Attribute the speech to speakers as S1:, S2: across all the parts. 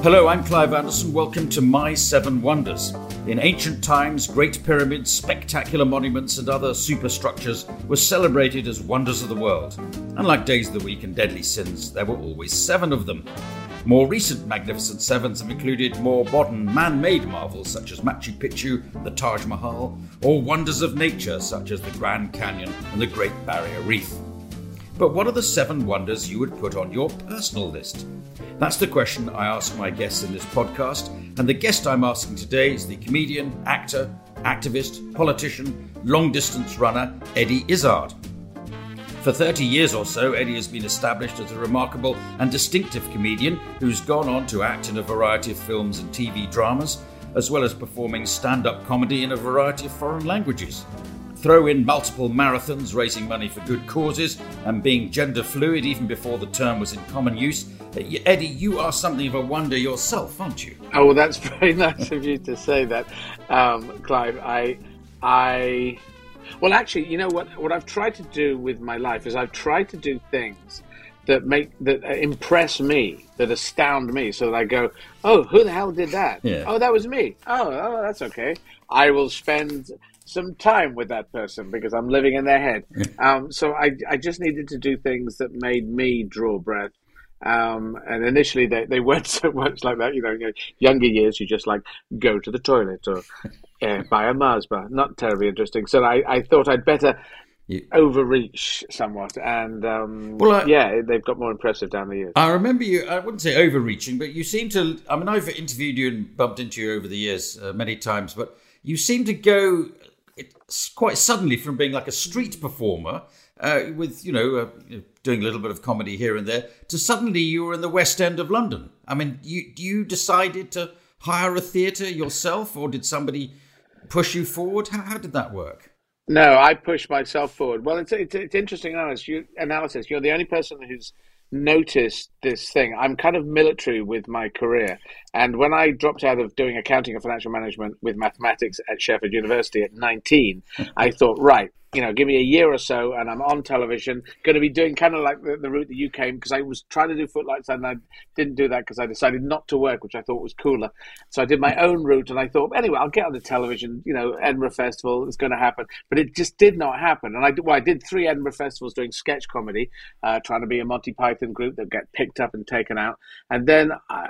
S1: Hello, I'm Clive Anderson. Welcome to My Seven Wonders. In ancient times, great pyramids, spectacular monuments, and other superstructures were celebrated as wonders of the world. Unlike days of the week and deadly sins, there were always seven of them. More recent Magnificent Sevens have included more modern man made marvels such as Machu Picchu, the Taj Mahal, or wonders of nature such as the Grand Canyon and the Great Barrier Reef. But what are the seven wonders you would put on your personal list? That's the question I ask my guests in this podcast, and the guest I'm asking today is the comedian, actor, activist, politician, long distance runner, Eddie Izzard. For 30 years or so, Eddie has been established as a remarkable and distinctive comedian who's gone on to act in a variety of films and TV dramas, as well as performing stand up comedy in a variety of foreign languages. Throw in multiple marathons raising money for good causes and being gender fluid even before the term was in common use, Eddie, you are something of a wonder yourself, aren't you?
S2: Oh, well, that's very nice of you to say that, um, Clive. I, I, well, actually, you know what? What I've tried to do with my life is I've tried to do things that make that impress me, that astound me, so that I go, "Oh, who the hell did that? Yeah. Oh, that was me. Oh, oh, that's okay. I will spend." Some time with that person because I'm living in their head. um, so I, I just needed to do things that made me draw breath um, and initially they, they weren't so much like that. You know, younger years, you just like go to the toilet or uh, buy a Mars bar. Not terribly interesting. So I, I thought I'd better you... overreach somewhat. And um, well, I, yeah, they've got more impressive down the years.
S1: I remember you, I wouldn't say overreaching, but you seem to, I mean, I've interviewed you and bumped into you over the years uh, many times, but you seem to go quite suddenly from being like a street performer uh, with you know uh, doing a little bit of comedy here and there to suddenly you were in the West End of London. I mean, you you decided to hire a theatre yourself, or did somebody push you forward? How, how did that work?
S2: No, I pushed myself forward. Well, it's it's, it's interesting analysis. You, analysis. You're the only person who's noticed this thing. I'm kind of military with my career. And when I dropped out of doing accounting and financial management with mathematics at Sheffield University at 19, I thought, right, you know, give me a year or so and I'm on television, going to be doing kind of like the, the route that you came because I was trying to do Footlights and I didn't do that because I decided not to work, which I thought was cooler. So I did my own route and I thought, anyway, I'll get on the television, you know, Edinburgh Festival, it's going to happen. But it just did not happen. And I, well, I did three Edinburgh Festivals doing sketch comedy, uh, trying to be a Monty Python group that get picked up and taken out. And then I,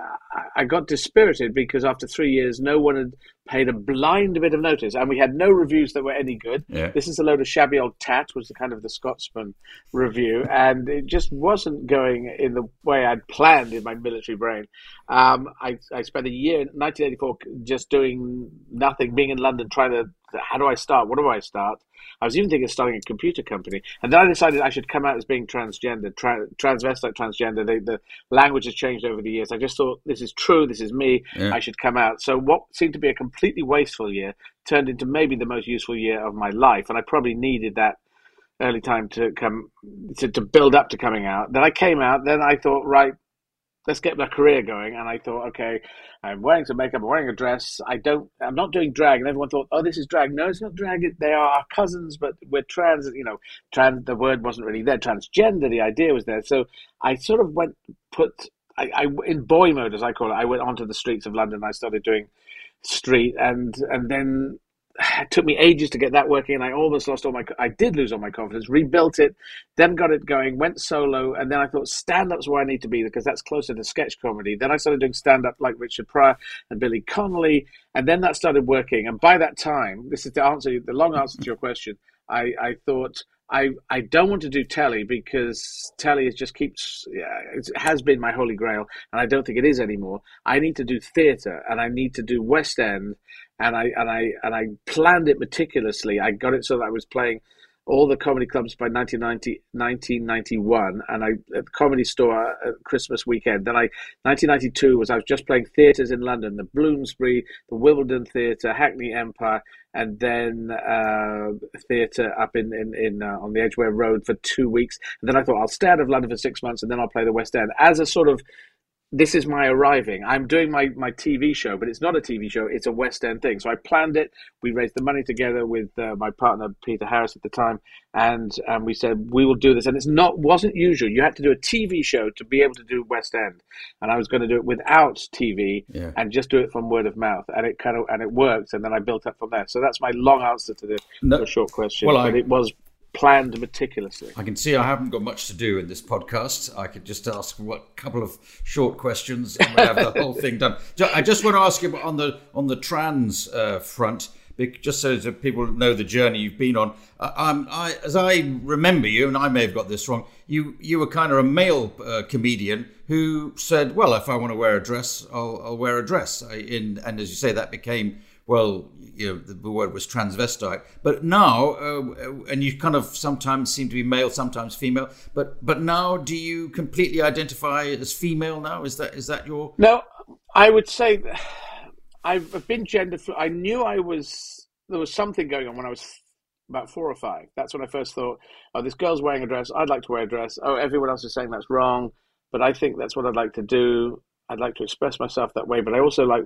S2: I got dispirited because after three years, no one had paid a blind bit of notice, and we had no reviews that were any good. Yeah. This is a load of shabby old tat, was the kind of the Scotsman review, and it just wasn't going in the way I'd planned in my military brain. Um, I, I spent a year, 1984, just doing nothing, being in London, trying to how do I start? What do I start? I was even thinking of starting a computer company, and then I decided I should come out as being transgender, tra- transvestite, transgender. The, the, language has changed over the years. I just thought this is true, this is me. Yeah. I should come out. So what seemed to be a completely wasteful year turned into maybe the most useful year of my life, and I probably needed that early time to come to, to build up to coming out. Then I came out. Then I thought, right, let's get my career going. And I thought, okay, I'm wearing some makeup, I'm wearing a dress. I don't, I'm not doing drag. And everyone thought, oh, this is drag. No, it's not drag. They are our cousins, but we're trans. You know, trans. The word wasn't really there. Transgender. The idea was there. So I sort of went put. I, I in boy mode, as I call it. I went onto the streets of London. I started doing street, and and then it took me ages to get that working. And I almost lost all my I did lose all my confidence rebuilt it then got it going went solo and then I thought stand up's where I need to be because that's closer to sketch comedy. Then I started doing stand up like Richard Pryor and Billy Connolly and then that started working. And by that time this is the answer the long answer to your question I, I thought I, I don't want to do telly because telly is just keeps yeah it has been my holy grail and I don't think it is anymore. I need to do theatre and I need to do West End and I and I and I planned it meticulously. I got it so that I was playing all the comedy clubs by 1990, 1991 and I at the comedy store at Christmas weekend. Then I 1992 was I was just playing theatres in London, the Bloomsbury, the Wimbledon Theatre, Hackney Empire, and then uh, theatre up in in, in uh, on the Edgware Road for two weeks. And then I thought I'll stay out of London for six months, and then I'll play the West End as a sort of this is my arriving. I'm doing my, my TV show, but it's not a TV show. It's a West End thing. So I planned it. We raised the money together with uh, my partner Peter Harris at the time, and um, we said we will do this. And it's not wasn't usual. You had to do a TV show to be able to do West End, and I was going to do it without TV yeah. and just do it from word of mouth. And it kind of and it worked. And then I built up from there. So that's my long answer to the, no, the short question. Well, but I, it was planned meticulously.
S1: I can see I haven't got much to do in this podcast. I could just ask what couple of short questions and we have the whole thing done. I just want to ask you on the on the trans uh, front, just so that people know the journey you've been on. Uh, um, I, as I remember you, and I may have got this wrong, you you were kind of a male uh, comedian who said, "Well, if I want to wear a dress, I'll, I'll wear a dress." I, in, and as you say, that became well, you know, the word was transvestite. But now, uh, and you kind of sometimes seem to be male, sometimes female. But but now, do you completely identify as female now? Is that is that your?
S2: No, I would say I've been gender. I knew I was there was something going on when I was about four or five. That's when I first thought, oh, this girl's wearing a dress. I'd like to wear a dress. Oh, everyone else is saying that's wrong, but I think that's what I'd like to do. I'd like to express myself that way, but I also like.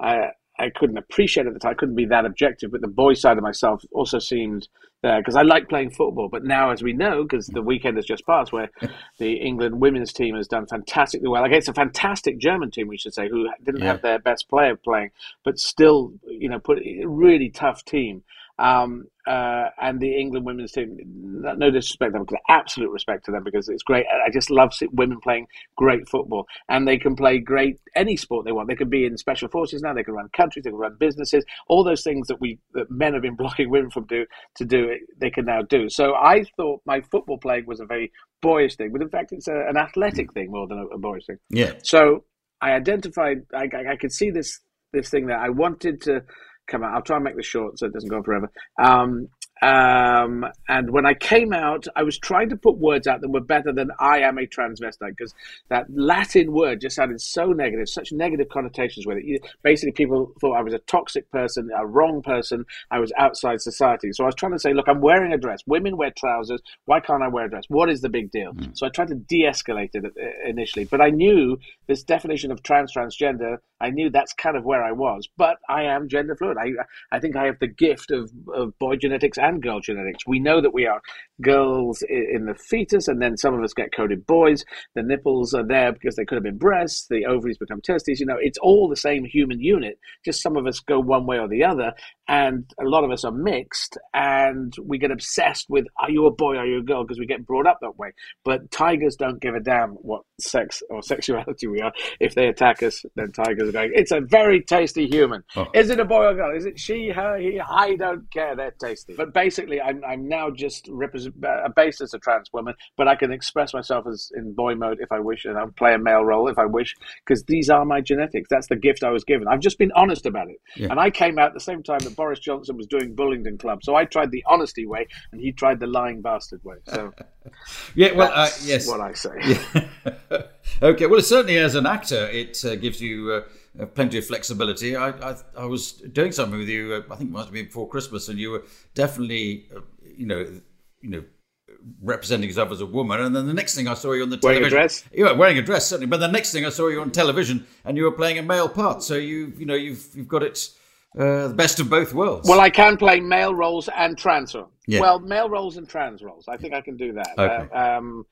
S2: Uh, I couldn't appreciate at the time. I couldn't be that objective, but the boy side of myself also seemed uh, there because I like playing football. But now, as we know, because the weekend has just passed, where the England women's team has done fantastically well against a fantastic German team, we should say, who didn't yeah. have their best player playing, but still, you know, put a really tough team. Um, uh, and the England women's team, no disrespect to them, absolute respect to them because it's great. I just love women playing great football, and they can play great any sport they want. They can be in special forces now. They can run countries. They can run businesses. All those things that we that men have been blocking women from do to do, they can now do. So I thought my football playing was a very boyish thing, but in fact, it's a, an athletic thing more than a, a boyish thing.
S1: Yeah.
S2: So I identified. I, I, I could see this this thing that I wanted to come out. I'll try and make this short so it doesn't go on forever. Um, um, and when I came out, I was trying to put words out that were better than I am a transvestite because that Latin word just sounded so negative, such negative connotations with it. Basically, people thought I was a toxic person, a wrong person. I was outside society. So I was trying to say, look, I'm wearing a dress. Women wear trousers. Why can't I wear a dress? What is the big deal? Mm. So I tried to de escalate it uh, initially. But I knew this definition of trans, transgender, I knew that's kind of where I was. But I am gender fluid. I, I think I have the gift of, of boy genetics and girl genetics. We know that we are girls in the fetus, and then some of us get coded boys. The nipples are there because they could have been breasts. The ovaries become testes. You know, it's all the same human unit. Just some of us go one way or the other, and a lot of us are mixed, and we get obsessed with are you a boy, are you a girl, because we get brought up that way. But tigers don't give a damn what sex or sexuality we are. If they attack us, then tigers are going. It's a very tasty human. Oh. Is it a boy or girl? Is it she, her, he? I don't care. They're tasty. But basically, I'm I'm now just uh, based as a trans woman, but I can express myself as in boy mode if I wish, and I'll play a male role if I wish, because these are my genetics. That's the gift I was given. I've just been honest about it, yeah. and I came out at the same time that Boris Johnson was doing Bullingdon Club, so I tried the honesty way, and he tried the lying bastard way. So,
S1: yeah, well, uh, yes,
S2: what I say.
S1: Yeah. okay, well, certainly as an actor, it uh, gives you. Uh, plenty of flexibility. I, I, I was doing something with you. Uh, I think it must have been before Christmas, and you were definitely, uh, you know, you know, representing yourself as a woman. And then the next thing I saw you on the
S2: wearing
S1: television,
S2: a dress.
S1: You were wearing a dress certainly, but the next thing I saw you on television, and you were playing a male part. So you, you know, you've you've got it. Uh, the best of both worlds.
S2: Well, I can play male roles and trans roles. Yeah. Well, male roles and trans roles. I think I can do that.
S1: Okay.
S2: Uh, um,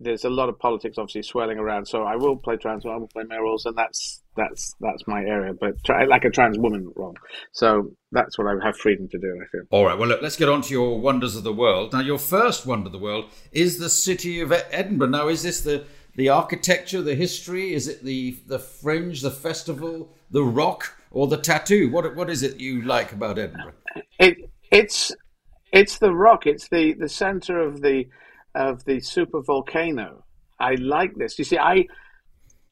S2: there's a lot of politics obviously swirling around, so I will play trans. I will play male roles, and that's that's that's my area. But like a trans woman role, so that's what I have freedom to do. I feel.
S1: All right. Well, look, let's get on to your wonders of the world. Now, your first wonder of the world is the city of Edinburgh. Now, is this the the architecture, the history? Is it the the fringe, the festival, the rock, or the tattoo? What what is it you like about Edinburgh?
S2: It it's It's the rock. It's the the center of the of the super volcano. I like this. You see, I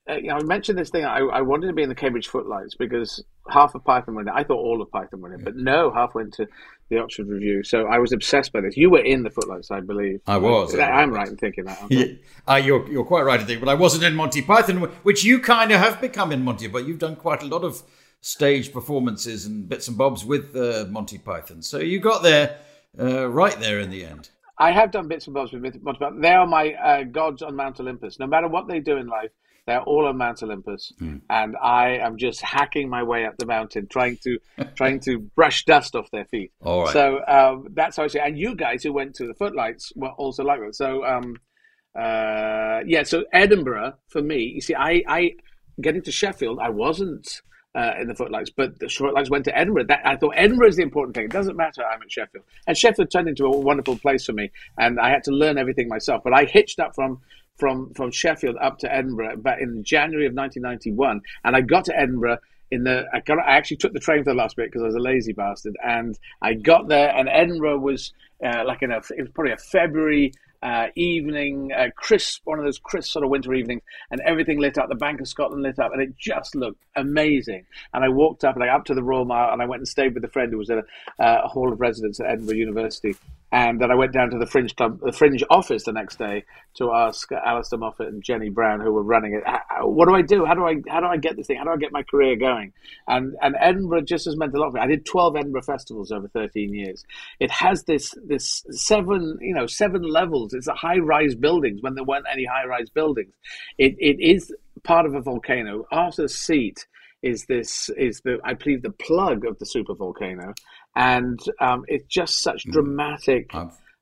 S2: uh, you know, I mentioned this thing. I, I wanted to be in the Cambridge Footlights because half of Python went. I thought all of Python went in, but no, half went to the Oxford Revue. So I was obsessed by this. You were in the Footlights, I believe.
S1: I was.
S2: I, am right in thinking that. Yeah,
S1: uh, you're, you're quite right in thinking, but I wasn't in Monty Python, which you kind of have become in Monty, but you've done quite a lot of stage performances and bits and bobs with uh, Monty Python. So you got there uh, right there in the end.
S2: I have done bits and bobs with Monty. They are my uh, gods on Mount Olympus. No matter what they do in life, they're all on Mount Olympus, mm. and I am just hacking my way up the mountain, trying to trying to brush dust off their feet.
S1: All right.
S2: So um, that's how I say. And you guys who went to the Footlights were also like that. So um, uh, yeah. So Edinburgh for me, you see, I, I getting to Sheffield, I wasn't. Uh, in the footlights, but the footlights went to Edinburgh. That, I thought Edinburgh is the important thing. It doesn't matter. I'm at Sheffield, and Sheffield turned into a wonderful place for me, and I had to learn everything myself. But I hitched up from from from Sheffield up to Edinburgh back in January of 1991, and I got to Edinburgh in the I got I actually took the train for the last bit because I was a lazy bastard, and I got there, and Edinburgh was uh, like in a it was probably a February uh, evening, uh, crisp, one of those crisp sort of winter evenings, and everything lit up. The Bank of Scotland lit up, and it just looked amazing. And I walked up, I up to the Royal Mile, and I went and stayed with a friend who was at a, uh, a hall of residence at Edinburgh University. And then I went down to the Fringe Club, the Fringe office the next day to ask Alistair Moffat and Jenny Brown, who were running it, what do I do? How do I how do I get this thing? How do I get my career going? And and Edinburgh just has meant a lot for me. I did twelve Edinburgh festivals over thirteen years. It has this this seven you know seven levels. It's a high rise buildings when there weren't any high rise buildings. It it is part of a volcano. Arthur's Seat is this is the I believe the plug of the super volcano, and um, it's just such mm. dramatic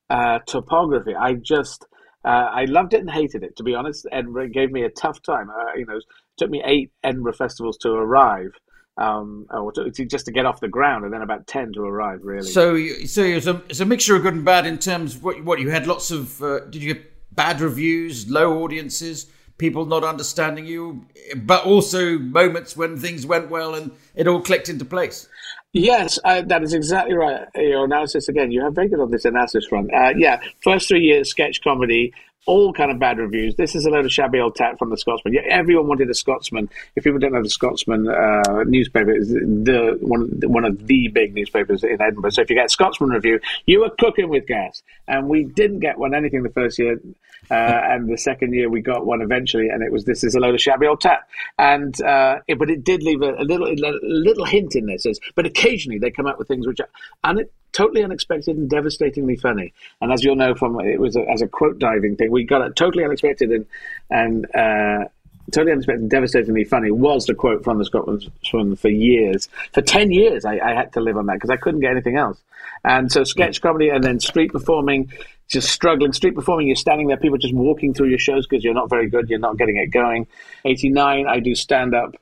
S2: uh, topography. I just uh, I loved it and hated it. To be honest, Edinburgh gave me a tough time. Uh, you know, it took me eight Edinburgh festivals to arrive. Um, or to, to, just to get off the ground, and then about ten to arrive. Really.
S1: So, so it's a, it's a mixture of good and bad in terms of what, what you had. Lots of uh, did you get bad reviews, low audiences, people not understanding you, but also moments when things went well and it all clicked into place.
S2: Yes, that is exactly right. Your analysis again. You have very good on this analysis front. Uh, yeah, first three years sketch comedy, all kind of bad reviews. This is a load of shabby old tat from the Scotsman. Yeah, everyone wanted a Scotsman. If people don't know the Scotsman uh, newspaper, is the one one of the big newspapers in Edinburgh. So if you get Scotsman review, you were cooking with gas, and we didn't get one anything the first year. Uh, and the second year we got one eventually, and it was this is a load of shabby old tat. And uh, it, but it did leave a, a, little a little hint in there. Says, but occasionally they come out with things which are and it, totally unexpected and devastatingly funny. And as you'll know from it was a, as a quote diving thing, we got it totally unexpected and and. Uh, totally unexpected and devastatingly funny was the quote from the Scotland for years. For 10 years, I, I had to live on that because I couldn't get anything else. And so sketch comedy and then street performing just struggling. Street performing, you're standing there, people just walking through your shows because you're not very good, you're not getting it going. 89, I do stand up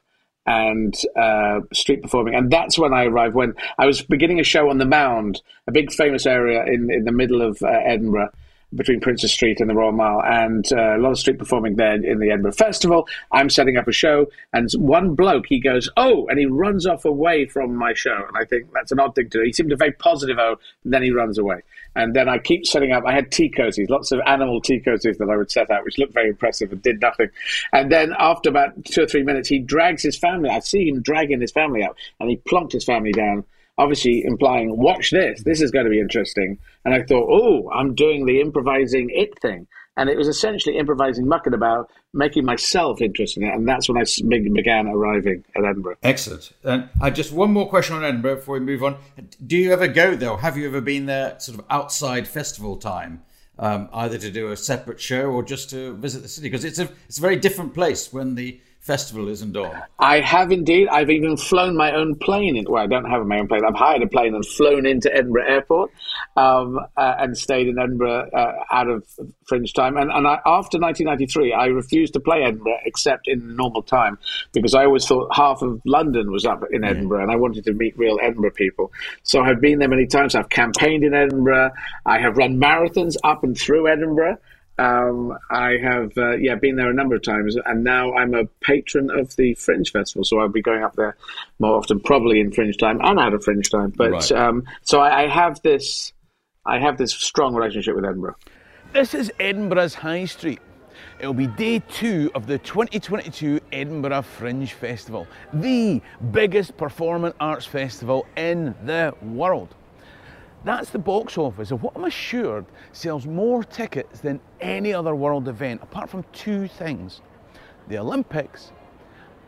S2: and uh, street performing. And that's when I arrived, when I was beginning a show on the Mound, a big famous area in, in the middle of uh, Edinburgh between Princes Street and the Royal Mile, and uh, a lot of street performing there in the Edinburgh Festival. I'm setting up a show, and one bloke he goes, "Oh," and he runs off away from my show, and I think that's an odd thing to do. He seemed a very positive oh, and then he runs away. And then I keep setting up. I had tea cozies, lots of animal tea cozies that I would set out, which looked very impressive and did nothing. And then after about two or three minutes, he drags his family. I see him dragging his family out, and he plunked his family down obviously implying, watch this, this is going to be interesting. And I thought, oh, I'm doing the improvising it thing. And it was essentially improvising mucking about, making myself interested in it. And that's when I began arriving at Edinburgh.
S1: Excellent. And uh, just one more question on Edinburgh before we move on. Do you ever go there? Have you ever been there sort of outside festival time? Um, either to do a separate show or just to visit the city because it's a it's a very different place when the festival isn't on.
S2: I have indeed. I've even flown my own plane. In, well, I don't have my own plane. I've hired a plane and flown into Edinburgh Airport um, uh, and stayed in Edinburgh uh, out of fringe time. And, and I, after 1993, I refused to play Edinburgh except in normal time because I always thought half of London was up in Edinburgh and I wanted to meet real Edinburgh people. So I've been there many times. I've campaigned in Edinburgh. I have run marathons up and through Edinburgh. Um, I have, uh, yeah, been there a number of times, and now I'm a patron of the Fringe Festival, so I'll be going up there more often, probably in Fringe time and out of Fringe time. But right. um, so I, I, have this I have this strong relationship with Edinburgh.
S3: This is Edinburgh's High Street. It'll be day two of the 2022 Edinburgh Fringe Festival, the biggest performing arts festival in the world. That's the box office of what I'm assured sells more tickets than any other world event, apart from two things the Olympics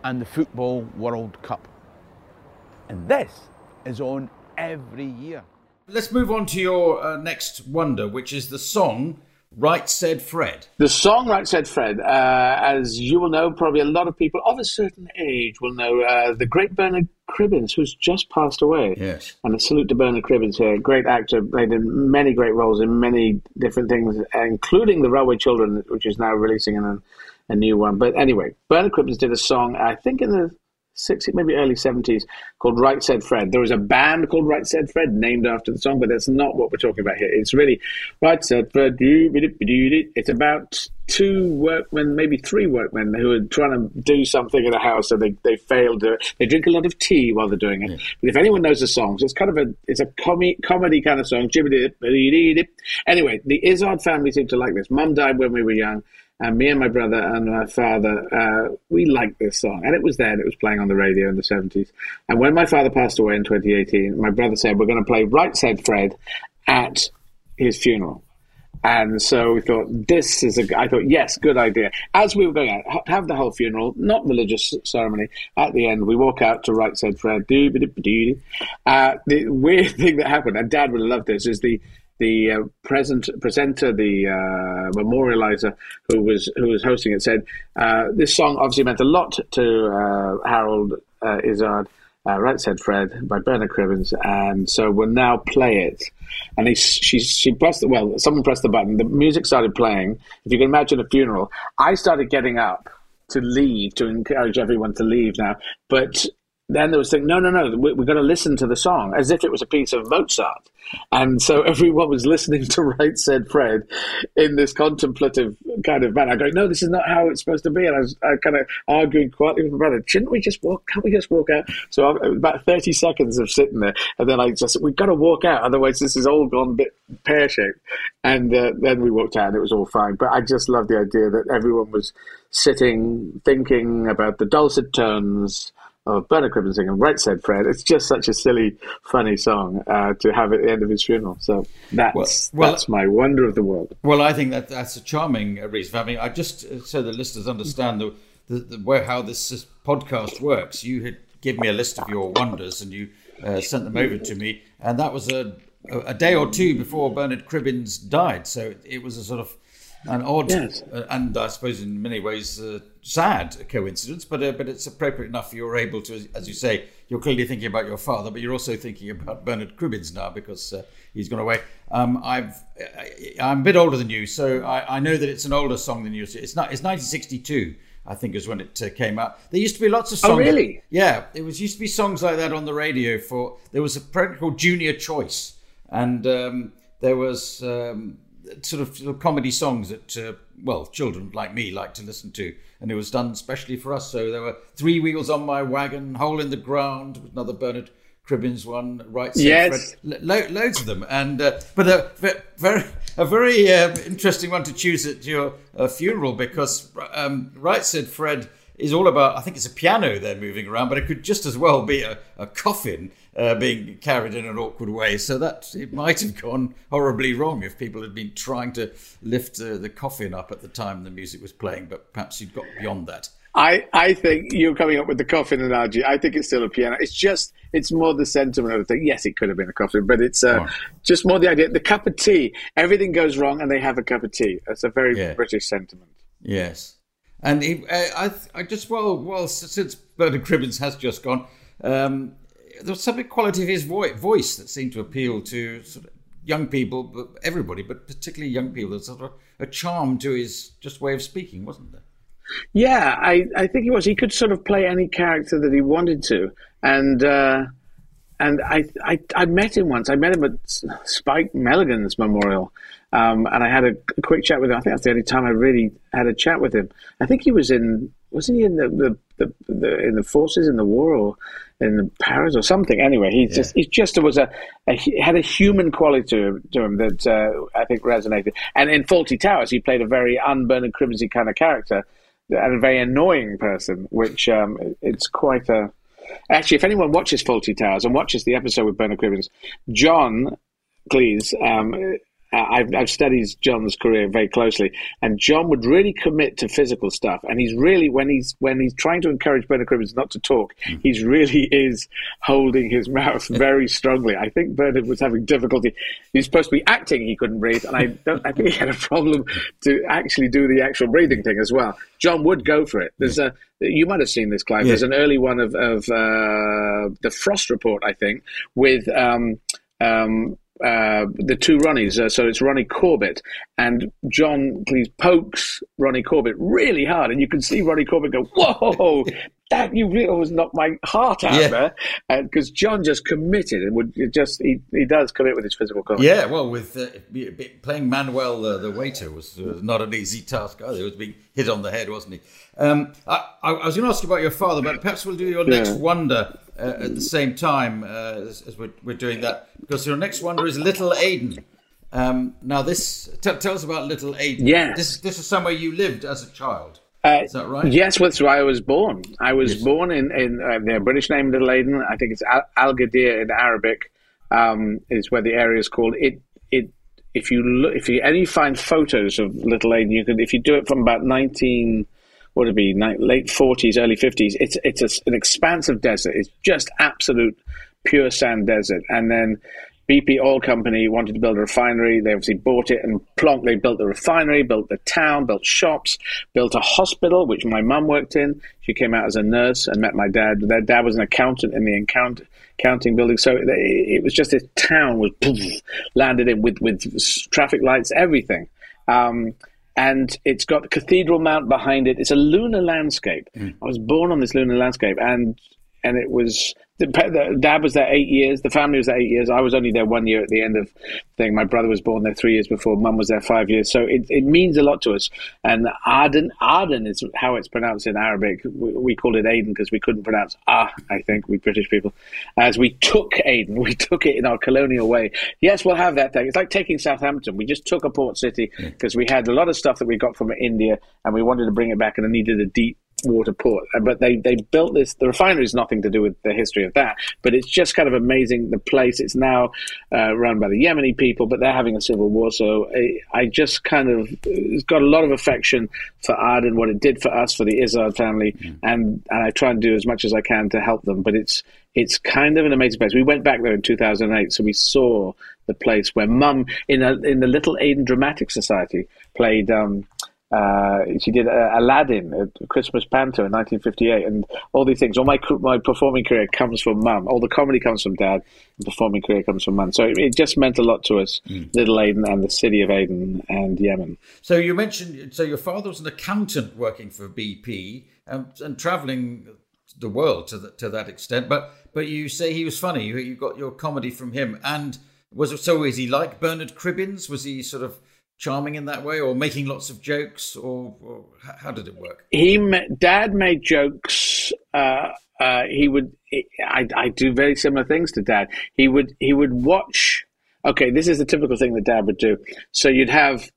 S3: and the Football World Cup. And this is on every year.
S1: Let's move on to your uh, next wonder, which is the song Right Said Fred.
S2: The song Right Said Fred, uh, as you will know, probably a lot of people of a certain age will know uh, the great Bernard Cribbins, who's just passed away.
S1: Yes.
S2: And a salute to Bernard Cribbins here. Great actor, played in many great roles in many different things, including The Railway Children, which is now releasing a, a new one. But anyway, Bernard Cribbins did a song, I think in the 60s, maybe early 70s, called Right Said Fred. There was a band called Right Said Fred named after the song, but that's not what we're talking about here. It's really Right Said Fred. It's about two workmen, maybe three workmen, who are trying to do something in a house and they, they fail to. They drink a lot of tea while they're doing it. Yeah. But if anyone knows the songs, it's kind of a it's a com- comedy kind of song. Anyway, the Izzard family seem to like this. Mum died when we were young. And me and my brother and my father, uh, we liked this song. And it was there, and it was playing on the radio in the 70s. And when my father passed away in 2018, my brother said, We're going to play Right Said Fred at his funeral. And so we thought, this is a, I thought, yes, good idea. As we were going out, have the whole funeral, not religious ceremony. At the end, we walk out to Right Said Fred. Uh, the weird thing that happened, and Dad would have loved this, is the the uh, present presenter, the uh, memorializer who was who was hosting it, said uh, this song obviously meant a lot to uh, Harold uh, Izzard. Uh, right said Fred by Bernard Cribbins, and so we'll now play it. And he, she, she pressed the, well, someone pressed the button. The music started playing. If you can imagine a funeral, I started getting up to leave to encourage everyone to leave now, but then there was saying, no, no, no, we, we've got to listen to the song as if it was a piece of Mozart. And so everyone was listening to Right Said Fred in this contemplative kind of manner. I go, no, this is not how it's supposed to be. And I was I kind of arguing quietly with my brother, shouldn't we just walk? Can't we just walk out? So I, about 30 seconds of sitting there. And then I just, said, we've got to walk out. Otherwise, this is all gone a bit pear shaped. And uh, then we walked out and it was all fine. But I just love the idea that everyone was sitting, thinking about the dulcet tones of Bernard Cribbins singing Right Said Fred. It's just such a silly, funny song uh, to have at the end of his funeral. So that's well, well, that's my wonder of the world.
S1: Well, I think that that's a charming uh, reason. I mean, I just uh, so the listeners understand the, the, the where how this podcast works. You had given me a list of your wonders, and you uh, sent them over to me, and that was a a day or two before Bernard Cribbins died. So it was a sort of an odd yes. uh, and I suppose in many ways uh, sad coincidence, but uh, but it's appropriate enough you're able to, as you say, you're clearly thinking about your father, but you're also thinking about Bernard Cribbins now because uh, he's gone away. Um, I've I'm a bit older than you, so I, I, know that it's an older song than you. It's not. It's 1962. I think is when it uh, came out. There used to be lots of songs.
S2: Oh, really?
S1: Yeah, there was used to be songs like that on the radio. For there was a program called Junior Choice, and um, there was um, sort of, sort of comedy songs that uh, well children like me like to listen to. And it was done specially for us. So there were three wheels on my wagon hole in the ground another bernard cribbins one right
S2: yes.
S1: Fred, lo- loads of them. And uh, but a very a very uh, interesting one to choose at your uh, funeral because um, right said fred is all about i think it's a piano they're moving around but it could just as well be a, a coffin uh, being carried in an awkward way. So that it might have gone horribly wrong if people had been trying to lift uh, the coffin up at the time the music was playing. But perhaps you'd got beyond that.
S2: I, I think you're coming up with the coffin analogy. I think it's still a piano. It's just, it's more the sentiment of the thing. Yes, it could have been a coffin, but it's uh, oh. just more the idea. The cup of tea. Everything goes wrong, and they have a cup of tea. That's a very yeah. British sentiment.
S1: Yes, and he, I, I just well, well, since Bernard Cribbins has just gone, um, there was something quality of his voice that seemed to appeal to sort of young people, but everybody, but particularly young people. There's sort of a charm to his just way of speaking, wasn't there?
S2: Yeah, I, I think he was. He could sort of play any character that he wanted to, and uh, and I, I I met him once. I met him at Spike Milligan's memorial, um, and I had a, a, quick chat with him. I think that's the only time I really had a chat with him. I think he was in wasn't he in the, the, the, the in the forces in the war or in Paris or something. Anyway, he yeah. just he just was a, a, had a human quality to, to him that uh, I think resonated. And in Fawlty Towers, he played a very unburned and kind of character and a very annoying person, which um, it's quite a. Actually, if anyone watches Fawlty Towers and watches the episode with Bernard Cribbins, John Cleese um, I've, I've studied John's career very closely, and John would really commit to physical stuff. And he's really when he's when he's trying to encourage Bernard Cribbins not to talk, mm. he's really is holding his mouth very strongly. I think Bernard was having difficulty. He's supposed to be acting; he couldn't breathe, and I don't. I think he had a problem to actually do the actual breathing thing as well. John would go for it. There's a you might have seen this, Clive. Yeah. There's an early one of of uh, the Frost Report, I think, with. Um, um, uh, the two Ronnies. Uh, so it's Ronnie Corbett and John Cleese pokes Ronnie Corbett really hard, and you can see Ronnie Corbett go, "Whoa, that you really almost knocked my heart out yeah. there," because John just committed and would just he, he does commit with his physical comedy.
S1: Yeah, well, with uh, playing Manuel uh, the waiter was not an easy task either. He was being hit on the head, wasn't he? Um, I, I, was going to ask you about your father, but perhaps we'll do your next yeah. wonder uh, at the same time uh, as, as we're, we're, doing that, because your next wonder is Little Aden. Um, now, this t- tell us about Little Aden.
S2: Yes,
S1: this, this is somewhere you lived as a child. Uh, is that right?
S2: Yes, that's where I was born. I was yes. born in, in uh, the British name Little Aden. I think it's Al- Gadir in Arabic. Um, is where the area is called. It it if you look if you and you find photos of Little Aden, you can if you do it from about nineteen would it be late 40s, early 50s? It's it's a, an expansive desert. It's just absolute pure sand desert. And then BP Oil Company wanted to build a refinery. They obviously bought it and plonk. They built the refinery, built the town, built shops, built a hospital, which my mum worked in. She came out as a nurse and met my dad. Their dad was an accountant in the account, accounting building. So it, was just this town was landed in with with traffic lights, everything. Um, and it's got Cathedral Mount behind it. It's a lunar landscape. Mm. I was born on this lunar landscape, and and it was the, the, dad was there eight years. The family was there eight years. I was only there one year at the end of thing. My brother was born there three years before. Mum was there five years. So it, it means a lot to us. And Aden, Aden is how it's pronounced in Arabic. We, we called it Aden because we couldn't pronounce Ah. I think we British people, as we took Aden, we took it in our colonial way. Yes, we'll have that thing. It's like taking Southampton. We just took a port city because we had a lot of stuff that we got from India, and we wanted to bring it back, and it needed a deep water port. Uh, but they, they built this, the refinery is nothing to do with the history of that, but it's just kind of amazing. The place, it's now uh, run by the Yemeni people, but they're having a civil war. So I, I just kind of got a lot of affection for Aden, what it did for us, for the Izzard family, mm. and, and I try and do as much as I can to help them. But it's, it's kind of an amazing place. We went back there in 2008, so we saw the place where Mum, in, a, in the Little Aden Dramatic Society, played. Um, uh, she did uh, Aladdin, a Christmas panto in 1958, and all these things. All my my performing career comes from mum. All the comedy comes from dad. The performing career comes from mum. So it, it, just meant a lot to us, mm. Little Aden and the city of Aden and Yemen.
S1: So you mentioned, so your father was an accountant working for BP and, and traveling the world to the, to that extent. But but you say he was funny. You, you got your comedy from him, and was it, so? Is he like Bernard Cribbins? Was he sort of charming in that way, or making lots of jokes, or, or how did it work?
S2: He, Dad, made jokes. Uh, uh, he would. I, I do very similar things to Dad. He would. He would watch. Okay, this is the typical thing that Dad would do. So you'd have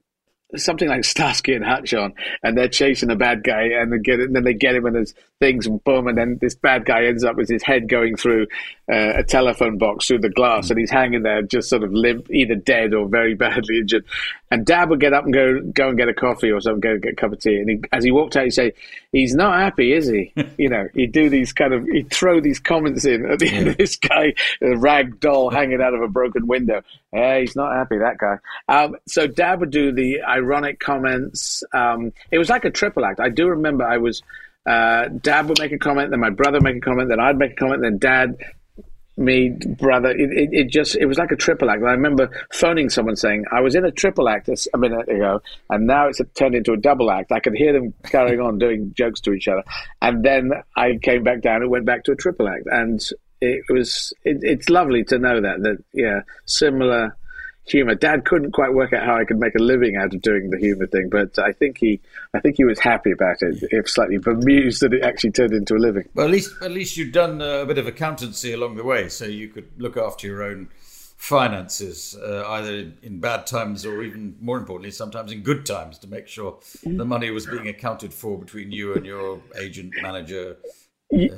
S2: something like Starsky and Hutch on, and they're chasing a bad guy, and they get and then they get him, and there's things, and boom, and then this bad guy ends up with his head going through uh, a telephone box through the glass, mm. and he's hanging there, just sort of limp, either dead or very badly injured. And Dad would get up and go go and get a coffee or something, go get a cup of tea, and he, as he walked out, he'd say, "He's not happy, is he?" you know, he'd do these kind of, he'd throw these comments in at the end of this guy, a rag doll hanging out of a broken window. Hey, he's not happy, that guy. Um, so Dad would do the ironic comments. Um, it was like a triple act. I do remember I was, uh, Dad would make a comment, then my brother would make a comment, then I'd make a comment, then Dad, me, brother. It, it, it just, it was like a triple act. I remember phoning someone saying, I was in a triple act a minute ago, and now it's turned into a double act. I could hear them carrying on doing jokes to each other. And then I came back down and went back to a triple act. And it was, it, it's lovely to know that, that, yeah, similar humor. Dad couldn't quite work out how I could make a living out of doing the humor thing, but I think he, I think he was happy about it, if slightly bemused that it actually turned into a living.
S1: Well, at least at least you'd done a bit of accountancy along the way, so you could look after your own finances, uh, either in bad times or even more importantly, sometimes in good times, to make sure the money was being accounted for between you and your agent, manager, uh,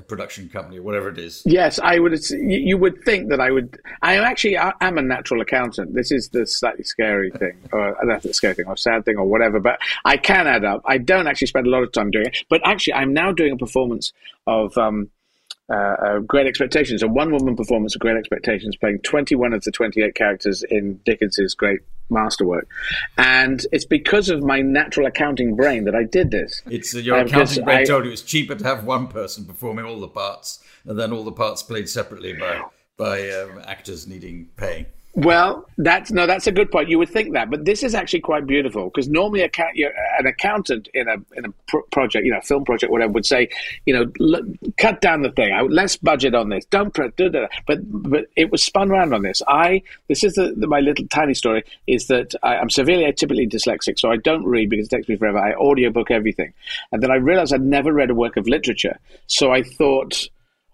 S1: production company, or whatever it is.
S2: Yes, I would. You would think that I would. I am actually. I am a natural accountant. This is the slightly scary thing, or that's the scary thing, or sad thing, or whatever. But I can add up. I don't actually spend a lot of time doing it. But actually, I'm now doing a performance of. Um, uh, uh, Great Expectations, a one woman performance of Great Expectations, playing 21 of the 28 characters in Dickens's great masterwork. And it's because of my natural accounting brain that I did this.
S1: It's uh, your um, accounting brain I, told you it's cheaper to have one person performing all the parts and then all the parts played separately by, by um, actors needing pay.
S2: Well, that's no, that's a good point. You would think that, but this is actually quite beautiful because normally an accountant in a in a project, you know, film project, whatever, would say, you know, look, cut down the thing, less budget on this, don't do that. But but it was spun around on this. I this is the, the, my little tiny story is that I, am severely atypically dyslexic, so I don't read because it takes me forever. I audiobook everything, and then I realized I'd never read a work of literature, so I thought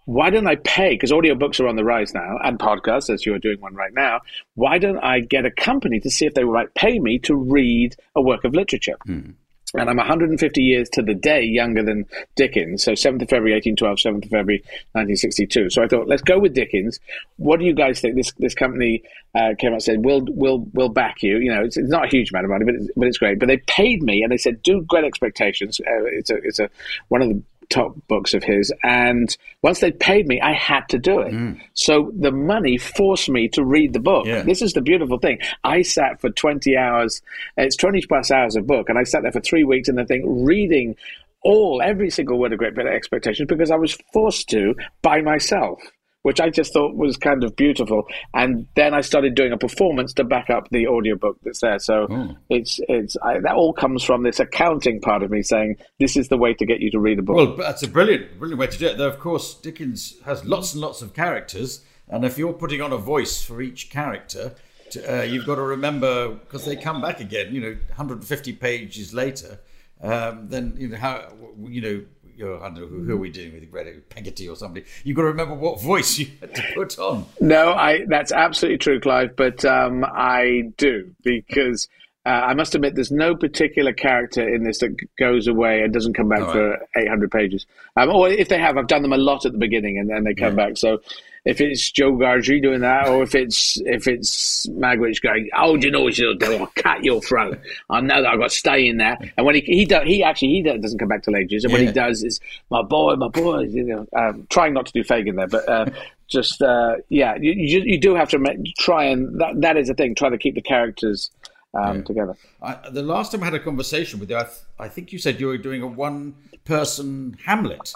S2: why don't I pay? Because audiobooks are on the rise now and podcasts, as you're doing one right now. Why don't I get a company to see if they might pay me to read a work of literature? Mm. And I'm 150 years to the day younger than Dickens. So 7th of February 1812, 7th of February 1962. So I thought, let's go with Dickens. What do you guys think? This this company uh, came out and said, we'll, we'll, we'll back you. You know, it's, it's not a huge amount of money, but it's, but it's great. But they paid me and they said, do Great Expectations. Uh, it's a, it's a, one of the top books of his. And once they paid me, I had to do it. Mm. So the money forced me to read the book. Yeah. This is the beautiful thing. I sat for 20 hours, it's 20 plus hours of book, and I sat there for three weeks in the thing reading all, every single word of Great Bit of Expectations because I was forced to by myself which I just thought was kind of beautiful. And then I started doing a performance to back up the audiobook that's there. So mm. it's it's I, that all comes from this accounting part of me saying this is the way to get you to read a book.
S1: Well, that's a brilliant brilliant way to do it. Though of course Dickens has lots and lots of characters, and if you're putting on a voice for each character. To, uh, you've got to remember because they come back again. You know, 150 pages later, um, then you know how you know you're, I don't know, who, are we dealing with? Greta Peggotty or somebody. You've got to remember what voice you had to put on.
S2: No, I that's absolutely true, Clive. But um, I do because uh, I must admit there's no particular character in this that goes away and doesn't come back for 800 pages. Um, or if they have, I've done them a lot at the beginning and then they come yeah. back. So if it's Joe Gargery doing that, or if it's if it's Magwitch going, oh, do you know what you'll do? I'll cut your throat. I know that I've got to stay in there. And when he he does, he actually he doesn't come back to ages. And yeah. what he does is, my boy, my boy, you know, um, trying not to do Fagin there, but uh, just uh, yeah, you, you, you do have to try and that that is a thing. Try to keep the characters. Um, yeah. Together.
S1: I, the last time I had a conversation with you, I, th- I think you said you were doing a one-person Hamlet.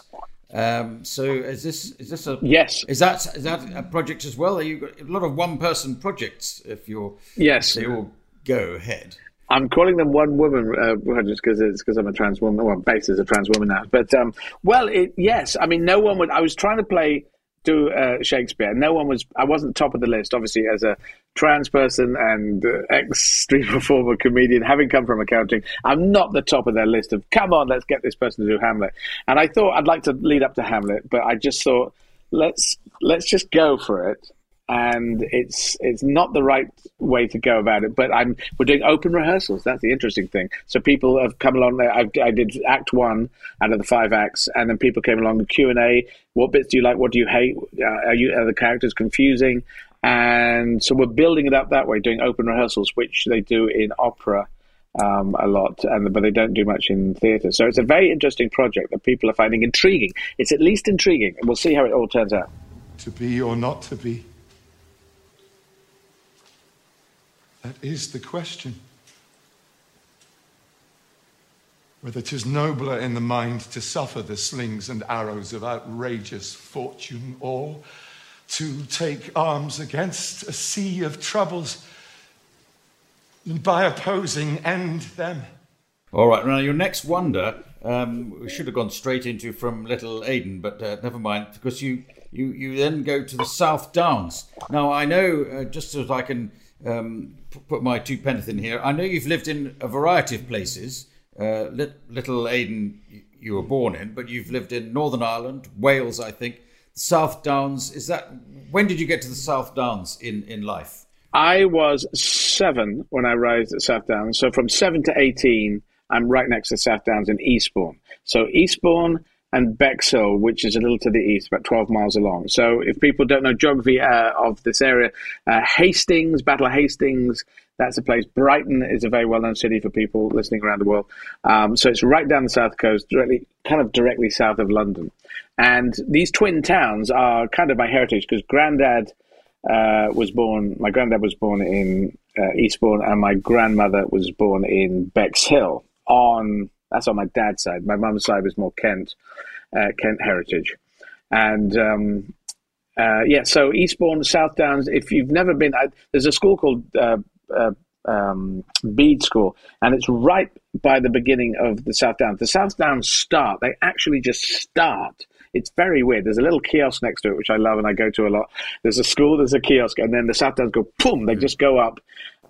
S1: Um, so is this is this a
S2: yes?
S1: Is that is that a project as well? Are you got a lot of one person projects if you're
S2: yes
S1: they all go ahead.
S2: I'm calling them one woman uh, projects because it's because I'm a trans woman. Well, as a trans woman now, but um, well, it, yes. I mean, no one would. I was trying to play do uh, Shakespeare. No one was. I wasn't top of the list, obviously, as a trans person and uh, ex street performer comedian, having come from accounting. I'm not the top of their list of. Come on, let's get this person to do Hamlet. And I thought I'd like to lead up to Hamlet, but I just thought let's let's just go for it and it's it's not the right way to go about it. But I'm we're doing open rehearsals. That's the interesting thing. So people have come along. I, I did Act One out of the five acts, and then people came along Q and A. What bits do you like? What do you hate? Uh, are you are the characters confusing? And so we're building it up that way, doing open rehearsals, which they do in opera. Um, a lot, and but they don't do much in theatre. So it's a very interesting project that people are finding intriguing. It's at least intriguing, and we'll see how it all turns out.
S4: To be or not to be. That is the question. Whether 'tis nobler in the mind to suffer the slings and arrows of outrageous fortune, or to take arms against a sea of troubles, and by opposing end them.
S1: All right, now your next wonder, um, we should have gone straight into from Little Aden, but uh, never mind, because you, you, you then go to the South Downs. Now, I know, uh, just as I can um, put my two penneth in here. I know you've lived in a variety of places. Uh, Little Aden, you were born in, but you've lived in Northern Ireland, Wales, I think, South Downs. Is that when did you get to the South Downs in in life?
S2: I was seven when I arrived at South Downs. So from seven to eighteen, I'm right next to South Downs in Eastbourne. So Eastbourne and Bexhill, which is a little to the east, about 12 miles along. So if people don't know geography uh, of this area, uh, Hastings, Battle of Hastings, that's a place. Brighton is a very well-known city for people listening around the world. Um, so it's right down the south coast, directly, kind of directly south of London. And these twin towns are kind of my heritage because Grandad uh, was born. My granddad was born in uh, Eastbourne, and my grandmother was born in Bexhill. On that's on my dad's side. My mum's side was more Kent, uh, Kent heritage, and um, uh, yeah. So Eastbourne, South Downs. If you've never been, I, there's a school called uh, uh, um, Bede School, and it's right by the beginning of the South Downs. The South Downs start; they actually just start. It's very weird. There's a little kiosk next to it, which I love and I go to a lot. There's a school, there's a kiosk, and then the South Downs go boom. They just go up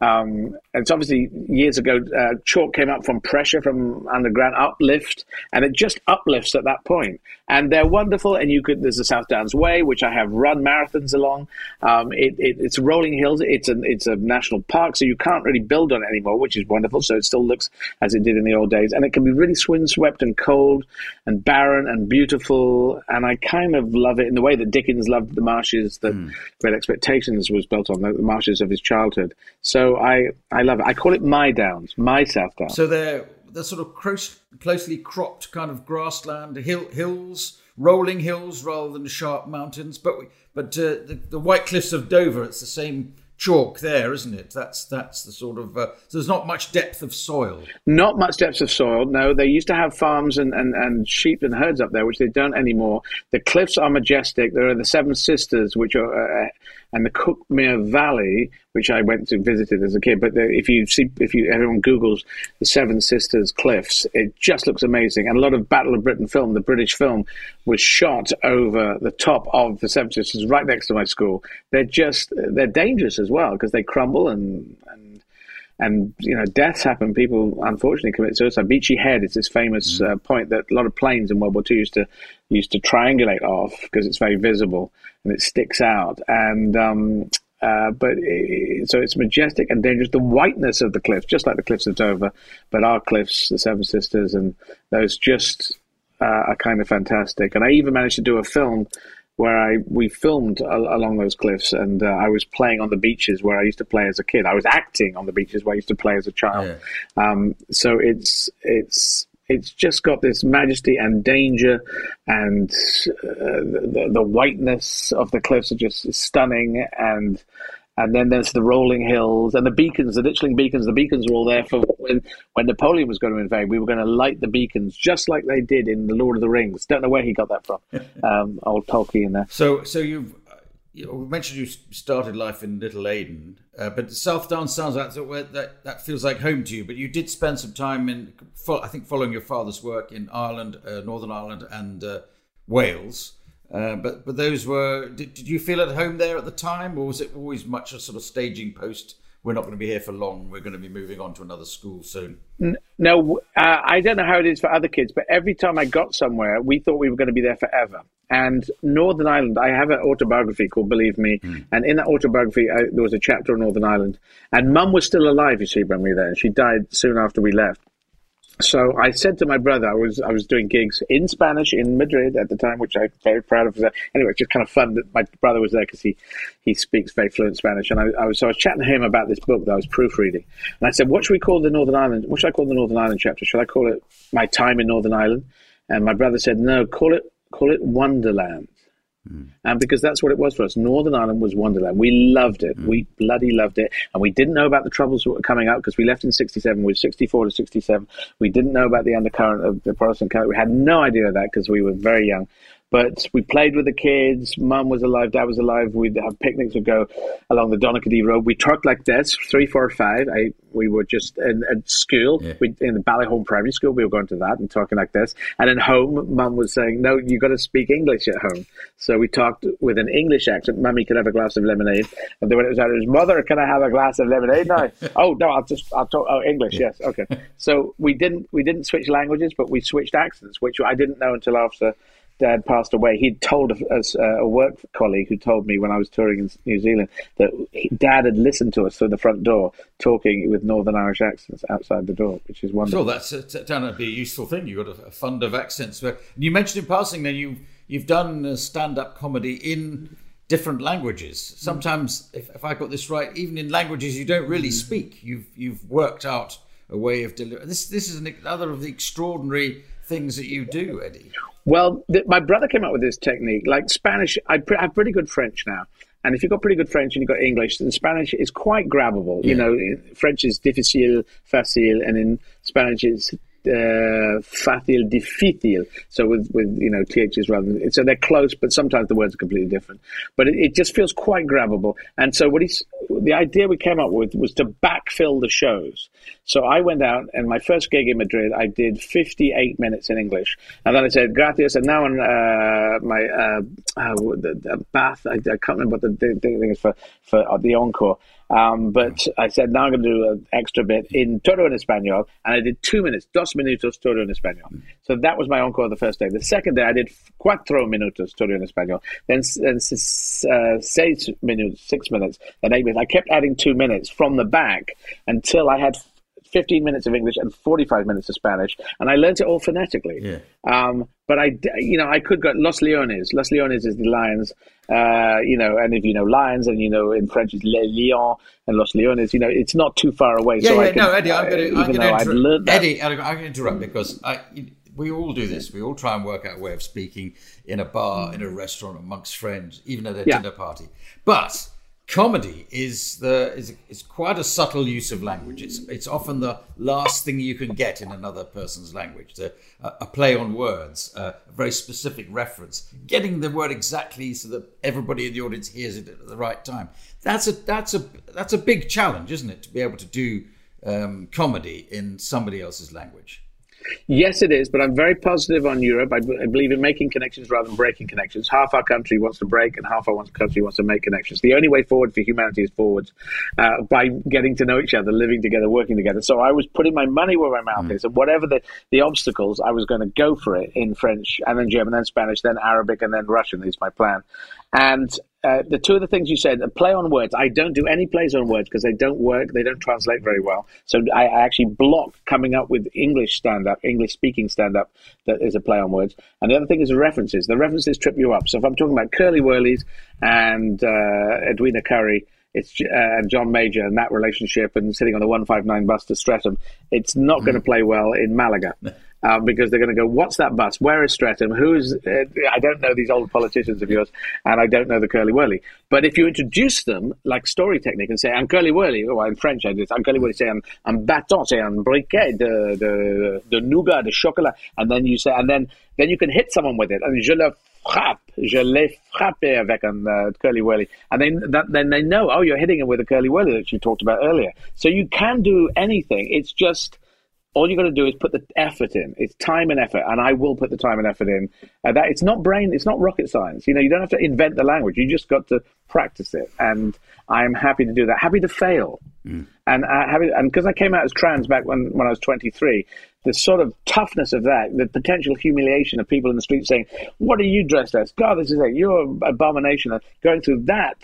S2: um, and it's obviously years ago, uh, chalk came up from pressure from underground uplift, and it just uplifts at that point. And they're wonderful. And you could there's the South Downs Way, which I have run marathons along. Um, it, it, it's rolling hills. It's a it's a national park, so you can't really build on it anymore, which is wonderful. So it still looks as it did in the old days, and it can be really windswept and cold and barren and beautiful. And I kind of love it in the way that Dickens loved the marshes that mm. Great Expectations was built on, the marshes of his childhood. So I I love it. I call it my downs, my South Downs.
S1: So they're they're sort of close, closely cropped kind of grassland, hill, hills, rolling hills rather than sharp mountains. But we, but uh, the, the White Cliffs of Dover, it's the same chalk there, isn't it? That's that's the sort of uh, so there's not much depth of soil.
S2: Not much depth of soil. No, they used to have farms and, and, and sheep and herds up there, which they don't anymore. The cliffs are majestic. There are the Seven Sisters, which are uh, and the Cuckmere Valley, which I went to visited as a kid. But the, if you see, if you everyone Google's the Seven Sisters Cliffs, it just looks amazing. And a lot of Battle of Britain film, the British film, was shot over the top of the Seven Sisters, right next to my school. They're just they're dangerous as well because they crumble and and and you know deaths happen. People unfortunately commit suicide. Beachy Head is this famous mm. uh, point that a lot of planes in World War II used to used to triangulate off because it's very visible and it sticks out. And um, uh, but it, so it's majestic and dangerous. The whiteness of the cliffs, just like the cliffs of Dover, but our cliffs, the Seven Sisters, and those just uh, are kind of fantastic. And I even managed to do a film where I we filmed along those cliffs, and uh, I was playing on the beaches where I used to play as a kid. I was acting on the beaches where I used to play as a child. Yeah. Um, so it's it's it's just got this majesty and danger, and uh, the, the, whiteness of the cliffs are just stunning. And and then there's the rolling hills and the beacons, the Ditchling beacons. The beacons were all there for when when Napoleon was going to invade. We were going to light the beacons just like they did in the Lord of the Rings. Don't know where he got that from. um, old Tolkien there.
S1: So so you've know, mentioned you started life in Little Aden, uh, but South Downs sounds like that, that feels like home to you. But you did spend some time in, I think, following your father's work in Ireland, uh, Northern Ireland, and uh, Wales. Uh, but but those were. Did, did you feel at home there at the time, or was it always much a sort of staging post we're not going to be here for long. We're going to be moving on to another school soon.
S2: No, uh, I don't know how it is for other kids, but every time I got somewhere, we thought we were going to be there forever. And Northern Ireland, I have an autobiography called Believe Me, mm. and in that autobiography, I, there was a chapter on Northern Ireland. And Mum was still alive, you see, when we were there, and she died soon after we left. So I said to my brother, I was I was doing gigs in Spanish in Madrid at the time, which I'm very proud of. Anyway, it's just kind of fun that my brother was there because he he speaks very fluent Spanish, and I, I, was so I was chatting to him about this book that I was proofreading, and I said, "What should we call the Northern Ireland? What should I call the Northern Ireland chapter? Should I call it my time in Northern Ireland?" And my brother said, "No, call it call it Wonderland." Mm. And because that's what it was for us. Northern Ireland was Wonderland. We loved it. Mm. We bloody loved it. And we didn't know about the troubles that were coming up because we left in 67. We were 64 to 67. We didn't know about the undercurrent of the Protestant current. We had no idea of that because we were very young. But we played with the kids. Mum was alive, dad was alive. We'd have picnics. We'd go along the Donaghadee Road. We talked like this, three, four, five. I, we were just in, at school, yeah. we, in the Ballyholme Primary School. We were going to that and talking like this. And in home, Mum was saying, "No, you've got to speak English at home." So we talked with an English accent. Mummy could have a glass of lemonade, and then when it was out, it was, "Mother, can I have a glass of lemonade now?" oh no, I'll just I'll talk. Oh, English, yes, okay. So we didn't we didn't switch languages, but we switched accents, which I didn't know until after dad passed away, he'd told uh, a work colleague who told me when I was touring in New Zealand that dad had listened to us through the front door talking with Northern Irish accents outside the door, which is wonderful.
S1: Sure, that's uh, turned out to be a useful thing. You've got a, a fund of accents. But you mentioned in passing that you you've done stand-up comedy in different languages. Sometimes, if, if I got this right, even in languages you don't really speak, you've you've worked out a way of delivering. This this is another of the extraordinary things that you do, Eddie.
S2: Well, the, my brother came up with this technique. Like Spanish, I, pre- I have pretty good French now. And if you've got pretty good French and you've got English, then Spanish is quite grabbable. Yeah. You know, French is difficile, facile, and in Spanish it's uh, fácil, difícil. So with, with you know ths rather than so they're close, but sometimes the words are completely different. But it, it, just feels quite grabbable. And so what he's the idea we came up with was to backfill the shows. So I went out and my first gig in Madrid, I did 58 minutes in English, and then I said gracias. And now on uh, my uh, uh, the, the bath, I, I, can't remember what the, the thing is for for uh, the encore. Um, but I said, now I'm going to do an extra bit in Todo en Español. And I did two minutes, dos minutos Todo en Español. So that was my encore the first day. The second day, I did cuatro minutos Todo en Español. Then, then uh, seis minutes, six minutes, then eight minutes. I kept adding two minutes from the back until I had 15 minutes of English and 45 minutes of Spanish, and I learned it all phonetically.
S1: Yeah.
S2: Um, but I, you know, I could go Los Leones. Los Leones is the lions, uh, you know, and if you know lions, and you know in French it's Les Lions and Los Leones. You know, it's not too far away.
S1: Yeah,
S2: so
S1: yeah.
S2: I can,
S1: no, Eddie, I'm going to, interrupt. Eddie, I'm going to interrupt because I, we all do this. We all try and work out a way of speaking in a bar, in a restaurant, amongst friends, even at a yeah. dinner party. But comedy is the is, is quite a subtle use of language. It's it's often the last thing you can get in another person's language. a, a play on words, a very specific reference, getting the word exactly so that everybody in the audience hears it at the right time. That's a that's a that's a big challenge, isn't it? To be able to do um, comedy in somebody else's language.
S2: Yes, it is, but I'm very positive on Europe. I, I, believe in making connections rather than breaking connections. Half our country wants to break, and half our country wants to make connections. The only way forward for humanity is forwards uh, by getting to know each other, living together, working together. So I was putting my money where my mouth mm. is, and whatever the, the obstacles, I was going to go for it in French, and then German, then Spanish, then Arabic, and then Russian is my plan. And uh, the two of the things you said, the play on words. I don't do any plays on words because they don't work. They don't translate very well. So I, I actually block coming up with English stand up, English speaking stand up that is a play on words. And the other thing is references. The references trip you up. So if I'm talking about Curly Wurlies and uh, Edwina Currie, it's uh, and John Major and that relationship and sitting on the 159 bus to Streatham, it's not mm. going to play well in Malaga. um, because they're going to go, "What's that bus? Where is Streatham? Who's?" Uh, I don't know these old politicians of yours, and I don't know the Curly Wurly. But if you introduce them like story technique and say, "I'm Curly Wurly," or in French, I just, "I'm Curly Wurly," say, "I'm, I'm bâton," say, "I'm briquet de, de de nougat, de chocolat," and then you say, and then then you can hit someone with it, and je le frappe, je l'ai frappé avec un uh, Curly Wurly, and then that, then they know, oh, you're hitting him with a Curly Wurly that you talked about earlier. So you can do anything. It's just all you got to do is put the effort in. It's time and effort, and I will put the time and effort in. Uh, that it's not brain, it's not rocket science. You know, you don't have to invent the language. You just got to practice it, and I am happy to do that. Happy to fail, mm. and uh, happy, and because I came out as trans back when when I was 23, the sort of toughness of that, the potential humiliation of people in the street saying, "What are you dressed as? God, this is it. You're an abomination." Going through that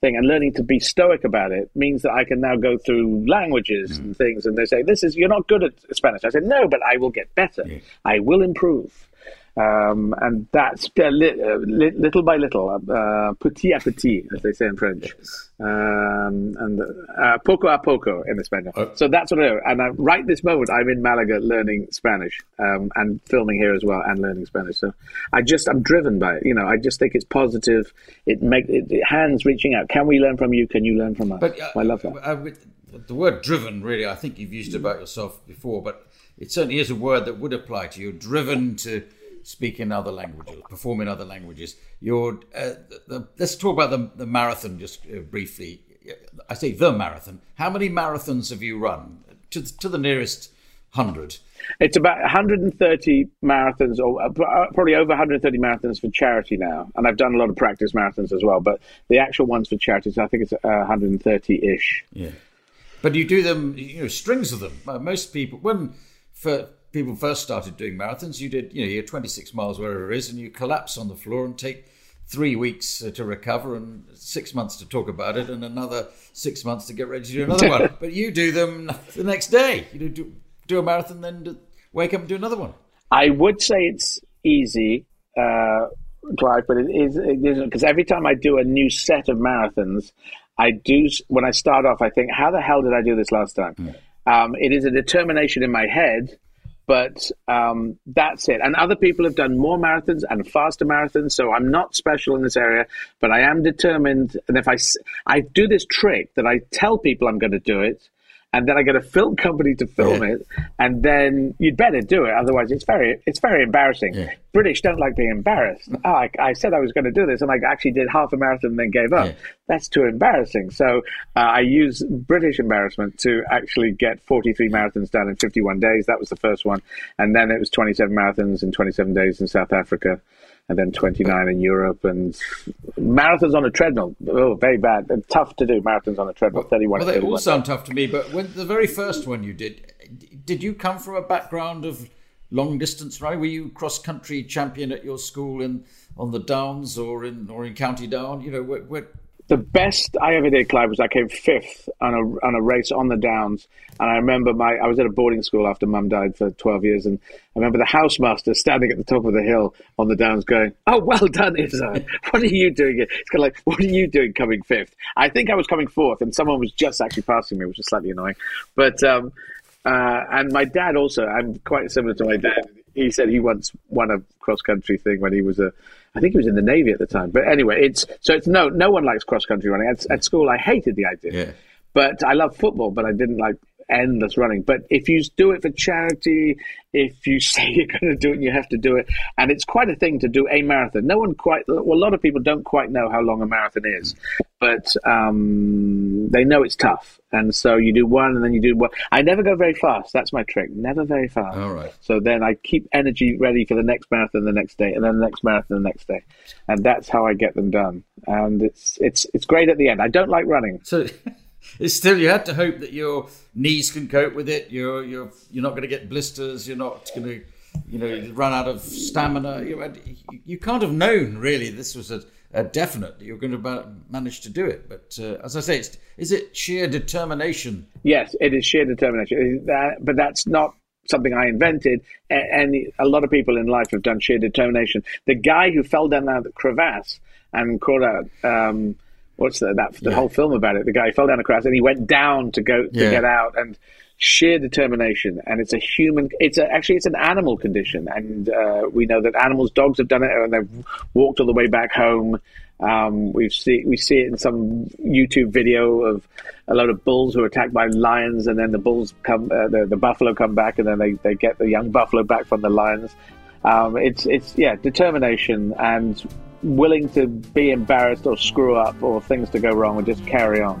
S2: thing and learning to be stoic about it means that I can now go through languages mm. and things and they say, this is, you're not good at Spanish. I said, no, but I will get better. Yeah. I will improve. Um, and that's uh, li- uh, li- little by little, uh, petit à petit, as they say in French, um, and uh, poco a poco in Spanish. Oh. So that's what I do. And I, right this moment, I'm in Malaga learning Spanish um, and filming here as well and learning Spanish. So I just, I'm driven by it. You know, I just think it's positive. It makes hands reaching out. Can we learn from you? Can you learn from us? But, uh, I love that. Uh,
S1: the word driven, really, I think you've used it about yourself before, but it certainly is a word that would apply to you. Driven to speak in other languages, perform in other languages. You're, uh, the, the, let's talk about the, the marathon just uh, briefly. I say the marathon. How many marathons have you run to, to the nearest hundred?
S2: It's about 130 marathons, or uh, uh, probably over 130 marathons for charity now. And I've done a lot of practice marathons as well, but the actual ones for charities, I think it's 130 uh, ish.
S1: Yeah. But you do them, you know, strings of them. most people, when for people first started doing marathons, you did, you know, you're 26 miles wherever it is, and you collapse on the floor and take three weeks to recover and six months to talk about it and another six months to get ready to do another one. But you do them the next day. You do do a marathon, then wake up and do another one.
S2: I would say it's easy, uh, Clive, but it is it isn't because every time I do a new set of marathons, I do when I start off, I think, how the hell did I do this last time? Mm. Um, it is a determination in my head, but um, that's it. And other people have done more marathons and faster marathons, so I'm not special in this area, but I am determined. And if I I do this trick that I tell people I'm going to do it, and then I get a film company to film yeah. it, and then you'd better do it. Otherwise, it's very it's very embarrassing. Yeah. British don't like being embarrassed. Oh, I, I, said I was going to do this, and I actually did half a marathon and then gave up. Yeah. That's too embarrassing. So uh, I use British embarrassment to actually get 43 marathons done in 51 days. That was the first one, and then it was 27 marathons in 27 days in South Africa and then 29 in Europe and marathons on a treadmill. Oh, very bad. And tough to do marathons on a treadmill. Well, 31.
S1: Well, they all sound tough to me. But when the very first one you did, did you come from a background of long distance running? Were you cross country champion at your school in on the Downs or in or in County Down? You know, where,
S2: the best I ever did, Clive, was I came fifth on a on a race on the Downs, and I remember my I was at a boarding school after Mum died for twelve years, and I remember the housemaster standing at the top of the hill on the Downs, going, "Oh, well done, Izzo. What are you doing?" Here? It's kind of like, "What are you doing coming fifth? I think I was coming fourth, and someone was just actually passing me, which was slightly annoying. But um, uh, and my dad also, I'm quite similar to my dad. He said he once won a cross country thing when he was a I think he was in the Navy at the time. But anyway, it's so it's no no one likes cross country running. At, at school, I hated the idea. Yeah. But I love football, but I didn't like endless running. But if you do it for charity, if you say you're going to do it, you have to do it. And it's quite a thing to do a marathon. No one quite, well, a lot of people don't quite know how long a marathon is, but um, they know it's tough. And so you do one and then you do one. I never go very fast. That's my trick. Never very fast.
S1: All right.
S2: So then I keep energy ready for the next marathon the next day and then the next marathon the next day. And that's how I get them done. And it's, it's, it's great at the end. I don't like running.
S1: So it's still you had to hope that your knees can cope with it. You're you're you're not going to get blisters. You're not going to you know run out of stamina. You, you can't have known really this was a, a definite that you're going to manage to do it. But uh, as I say, is it sheer determination?
S2: Yes, it is sheer determination. That, but that's not something I invented, and a lot of people in life have done sheer determination. The guy who fell down that crevasse and caught out um, what's the, that the yeah. whole film about it? The guy fell down a crash and he went down to go to yeah. get out, and sheer determination. And it's a human. It's a, actually it's an animal condition, and uh, we know that animals, dogs have done it, and they've walked all the way back home. Um, we see we see it in some YouTube video of a load of bulls who are attacked by lions, and then the bulls come, uh, the, the buffalo come back, and then they, they get the young buffalo back from the lions. Um, it's it's yeah determination and willing to be embarrassed or screw up or things to go wrong and just carry on.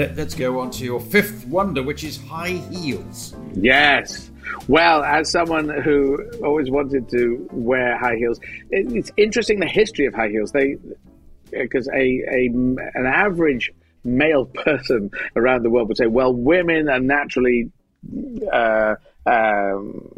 S1: Let, us go on to your fifth wonder, which is high heels.
S2: Yes. Well, as someone who always wanted to wear high heels, it, it's interesting the history of high heels. They because a, a an average male person around the world would say, well, women are naturally uh, um,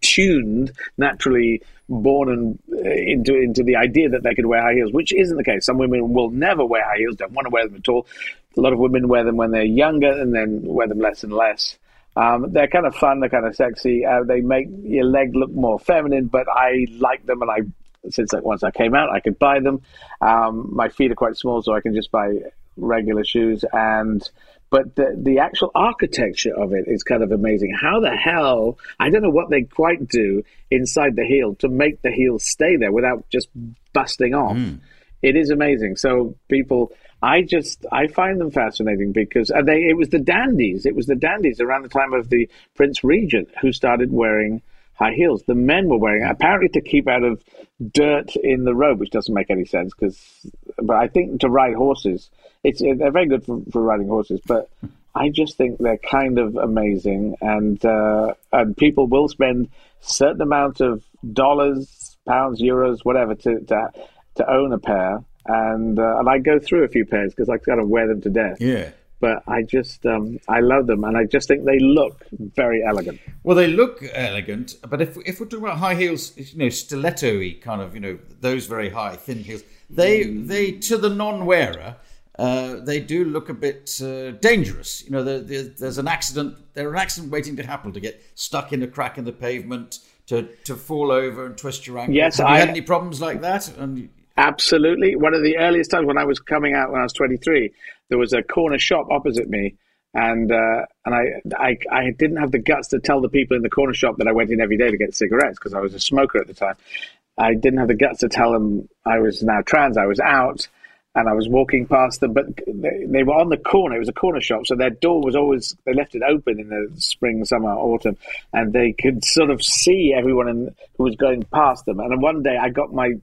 S2: tuned, naturally born and uh, into into the idea that they could wear high heels, which isn't the case. Some women will never wear high heels, don't want to wear them at all. A lot of women wear them when they're younger, and then wear them less and less. Um, they're kind of fun, they're kind of sexy. Uh, they make your leg look more feminine, but I like them, and I since like, once I came out, I could buy them. Um, my feet are quite small, so I can just buy regular shoes. And but the the actual architecture of it is kind of amazing. How the hell? I don't know what they quite do inside the heel to make the heel stay there without just busting off. Mm. It is amazing. So people I just I find them fascinating because uh, they it was the dandies. It was the dandies around the time of the Prince Regent who started wearing high heels. The men were wearing apparently to keep out of dirt in the road, which doesn't make any sense. Because, but I think to ride horses, it's they're very good for, for riding horses. But I just think they're kind of amazing, and uh, and people will spend certain amount of dollars, pounds, euros, whatever to to, to own a pair and uh, and I go through a few pairs because I kind of wear them to death.
S1: Yeah.
S2: But I just um, I love them, and I just think they look very elegant.
S1: Well, they look elegant, but if if we're talking about high heels, you know, stiletto-y kind of, you know, those very high thin heels, they they to the non-wearer. Uh, they do look a bit uh, dangerous. You know, there's an accident. There's an accident waiting to happen to get stuck in a crack in the pavement, to, to fall over and twist your ankle.
S2: Yes,
S1: Have
S2: I
S1: you had any problems like that? And
S2: Absolutely. One of the earliest times when I was coming out when I was 23, there was a corner shop opposite me. And uh, and I, I I didn't have the guts to tell the people in the corner shop that I went in every day to get cigarettes because I was a smoker at the time. I didn't have the guts to tell them I was now trans. I was out, and I was walking past them, but they, they, were on the corner. It was a corner shop, so their door was always they left it open in the spring, summer, autumn, and they could sort of see everyone in, who was going past them. And one day, I got my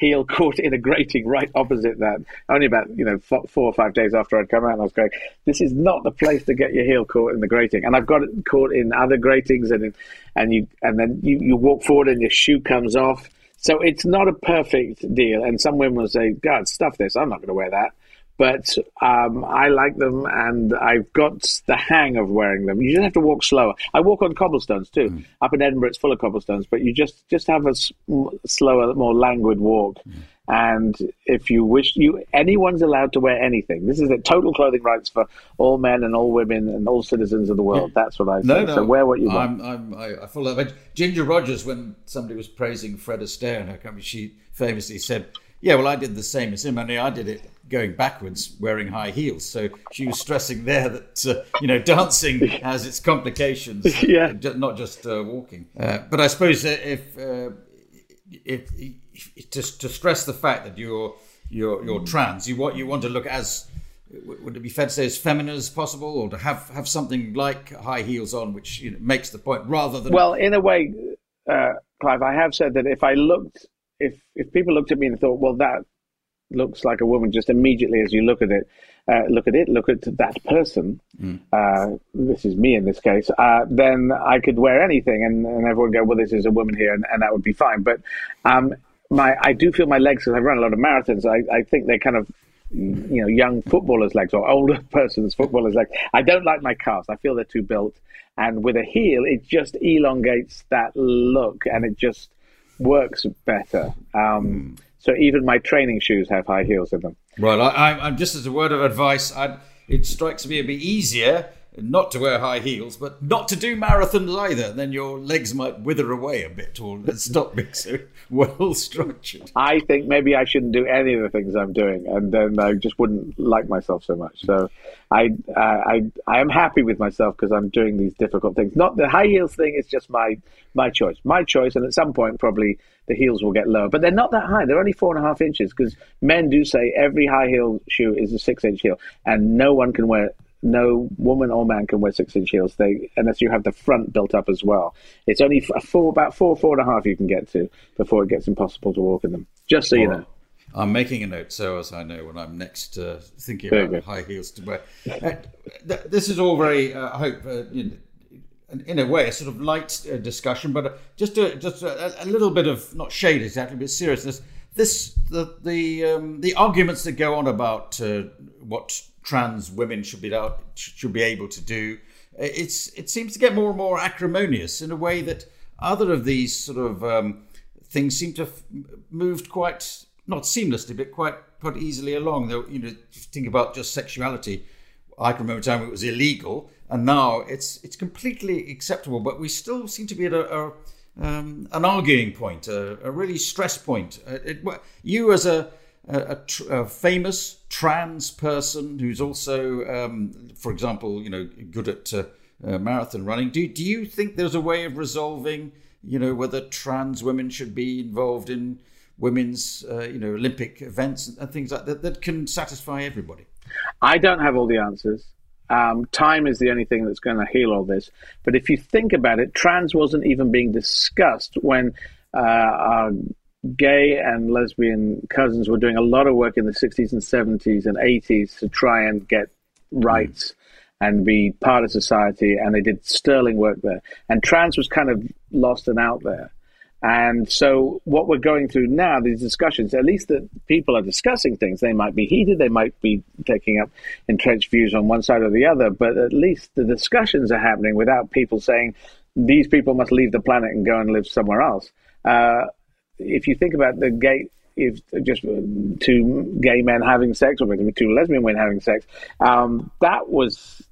S2: heel caught in a grating right opposite that. Only about you know four or five days after I'd come out, and I was going, "This is not the place to get your heel caught in the grating." And I've got it caught in other gratings, and and you and then you, you walk forward and your shoe comes off. So it's not a perfect deal. And some women will say, "God, stuff this. I'm not going to wear that." But um, I like them and I've got the hang of wearing them. You just have to walk slower. I walk on cobblestones too. Mm. Up in Edinburgh, it's full of cobblestones, but you just just have a slower, more languid walk. Mm. And if you wish, you anyone's allowed to wear anything. This is a total clothing rights for all men and all women and all citizens of the world. That's what I say. No, no, so wear what you want.
S1: I'm, I'm, I, I follow that. Ginger Rogers, when somebody was praising Fred Astaire and her company, she famously said, "Yeah, well, I did the same as him. Only I did it going backwards wearing high heels. So she was stressing there that uh, you know dancing has its complications,
S2: yeah,
S1: not just uh, walking. Uh, but I suppose if, uh, if, if to, to, stress the fact that you're you're you're trans, you want you want to look as would it be fair to say as feminine as possible, or to have have something like high heels on, which you know, makes the point rather than
S2: well, in a way, uh, Clive, I have said that if I looked if if people looked at me and thought, well, that looks like a woman just immediately as you look at it. Uh, look at it, look at that person. Mm. Uh, this is me in this case. Uh, then I could wear anything, and, and everyone go, "Well, this is a woman here," and, and that would be fine. But um, my, I do feel my legs because I've run a lot of marathons. I, I think they're kind of you know young footballers' legs or older person's footballers' legs. I don't like my calves. I feel they're too built, and with a heel, it just elongates that look, and it just works better. Um, mm. So even my training shoes have high heels in them.
S1: Right. I, am just as a word of advice, I'd, it strikes me a bit easier not to wear high heels, but not to do marathons either. Then your legs might wither away a bit or stop being so well structured.
S2: I think maybe I shouldn't do any of the things I'm doing, and then I just wouldn't like myself so much. So I I I am happy with myself because I'm doing these difficult things. Not the high heels thing is just my my choice, my choice, and at some point probably the heels will get lower, but they're not that high. They're only four and a half inches because men do say every high heel shoe is a six inch heel, and no one can wear no woman or man can wear six inch heels. They unless you have the front built up as well. It's only four, about four, four and a half you can get to before it gets impossible to walk in them. Just so you know.
S1: I'm making a note so as I know when I'm next uh, thinking about high heels to wear. Uh, this is all very, uh, I hope, uh, you know, in a way, a sort of light uh, discussion, but uh, just a, just a, a, little bit of not shade exactly, but seriousness. This the the um, the arguments that go on about what trans women should be should be able to do. It's it seems to get more and more acrimonious in a way that other of these sort of um, things seem to have moved quite not seamlessly, but quite quite easily along. Though you know, think about just sexuality. I can remember a time it was illegal, and now it's it's completely acceptable. But we still seem to be at a, a um, an arguing point, a, a really stress point. Uh, it, you as a a, a, famous trans person who's also, um, for example, you know, good at uh, uh, marathon running. Do do you think there's a way of resolving, you know, whether trans women should be involved in women's, uh, you know, Olympic events and things like that that can satisfy everybody?
S2: I don't have all the answers. Um, time is the only thing that's going to heal all this. But if you think about it, trans wasn't even being discussed when uh, our gay and lesbian cousins were doing a lot of work in the 60s and 70s and 80s to try and get rights and be part of society. And they did sterling work there. And trans was kind of lost and out there. And so, what we're going through now, these discussions, at least that people are discussing things. They might be heated, they might be taking up entrenched views on one side or the other, but at least the discussions are happening without people saying these people must leave the planet and go and live somewhere else. Uh, if you think about the gay, if just two gay men having sex or two lesbian women having sex, um, that was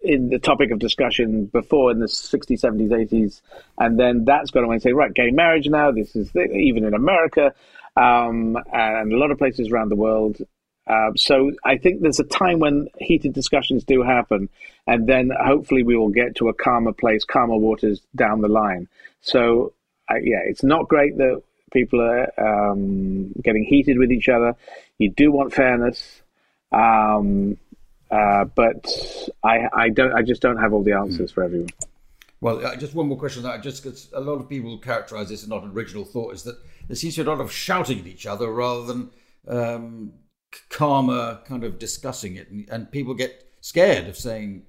S2: in the topic of discussion before in the 60s, 70s, 80s. And then that's gone away and say, right, gay marriage now, this is the, even in America um, and a lot of places around the world. Uh, so I think there's a time when heated discussions do happen, and then hopefully we will get to a calmer place, calmer waters down the line. So uh, yeah, it's not great that people are um, getting heated with each other. You do want fairness, um, uh, but I, I, don't. I just don't have all the answers mm. for everyone.
S1: Well, uh, just one more question. That just because a lot of people characterise this as not an original thought is that there seems to be a lot of shouting at each other rather than um, calmer kind of discussing it, and, and people get scared of saying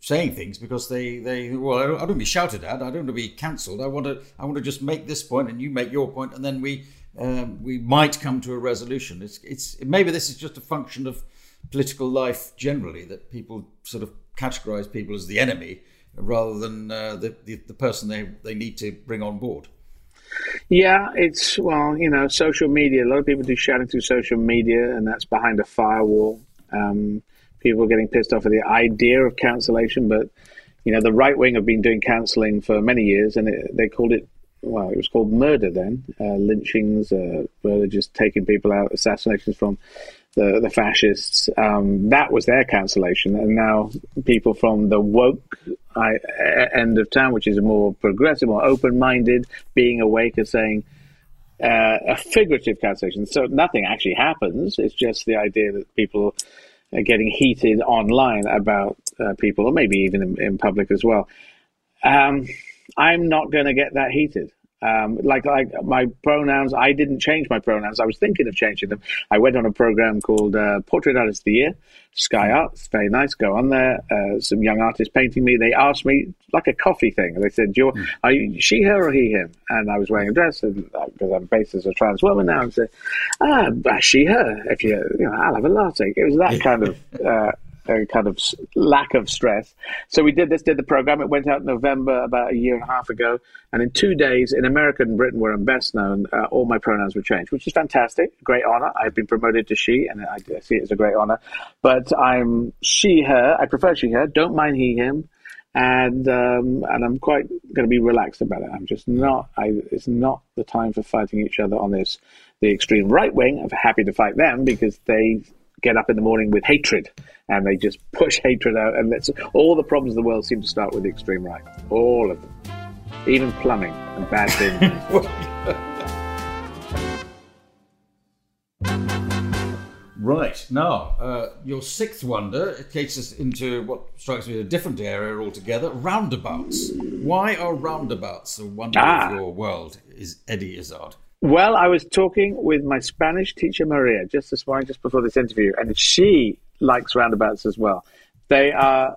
S1: saying things because they they well I don't, I don't want to be shouted at I don't want to be cancelled I want to I want to just make this point and you make your point and then we um, we might come to a resolution it's it's maybe this is just a function of political life generally that people sort of categorize people as the enemy rather than uh, the, the, the person they they need to bring on board
S2: yeah, it's well, you know, social media. A lot of people do shouting through social media, and that's behind a firewall. Um, people getting pissed off at the idea of cancellation, but you know the right wing have been doing cancelling for many years, and it, they called it well, it was called murder then, uh, lynchings, uh, where they're just taking people out, assassinations from the the fascists. Um, that was their cancellation, and now people from the woke I, end of town, which is more progressive, more open minded, being awake, are saying. Uh, a figurative cancellation. So nothing actually happens. It's just the idea that people getting heated online about uh, people, or maybe even in, in public as well. Um, I'm not going to get that heated. Um, like like my pronouns, I didn't change my pronouns. I was thinking of changing them. I went on a program called uh, Portrait Artist of the Year, Sky Art. It's very nice. Go on there. Uh, some young artists painting me. They asked me like a coffee thing. They said, "You mm. are you she her or he him?" And I was wearing a dress and because uh, I'm based as a trans woman now, and said, "Ah, she her. If you, you know, I'll have a latte." It was that kind of. Uh, a kind of lack of stress. So we did this, did the program. It went out in November about a year and a half ago. And in two days, in America and Britain, where I'm best known, uh, all my pronouns were changed, which is fantastic. Great honor. I've been promoted to she, and I see it as a great honor. But I'm she, her. I prefer she, her. Don't mind he, him and um, and I'm quite going to be relaxed about it. I'm just not. I, it's not the time for fighting each other on this. The extreme right wing. I'm happy to fight them because they get up in the morning with hatred and they just push hatred out. And that's all the problems of the world seem to start with the extreme right. All of them, even plumbing and bad things.
S1: Right. Now, uh, your sixth wonder it takes us into what strikes me a different area altogether roundabouts. Why are roundabouts the wonder ah. of your world, is Eddie Izzard?
S2: Well, I was talking with my Spanish teacher, Maria, just this morning, just before this interview, and she likes roundabouts as well. They are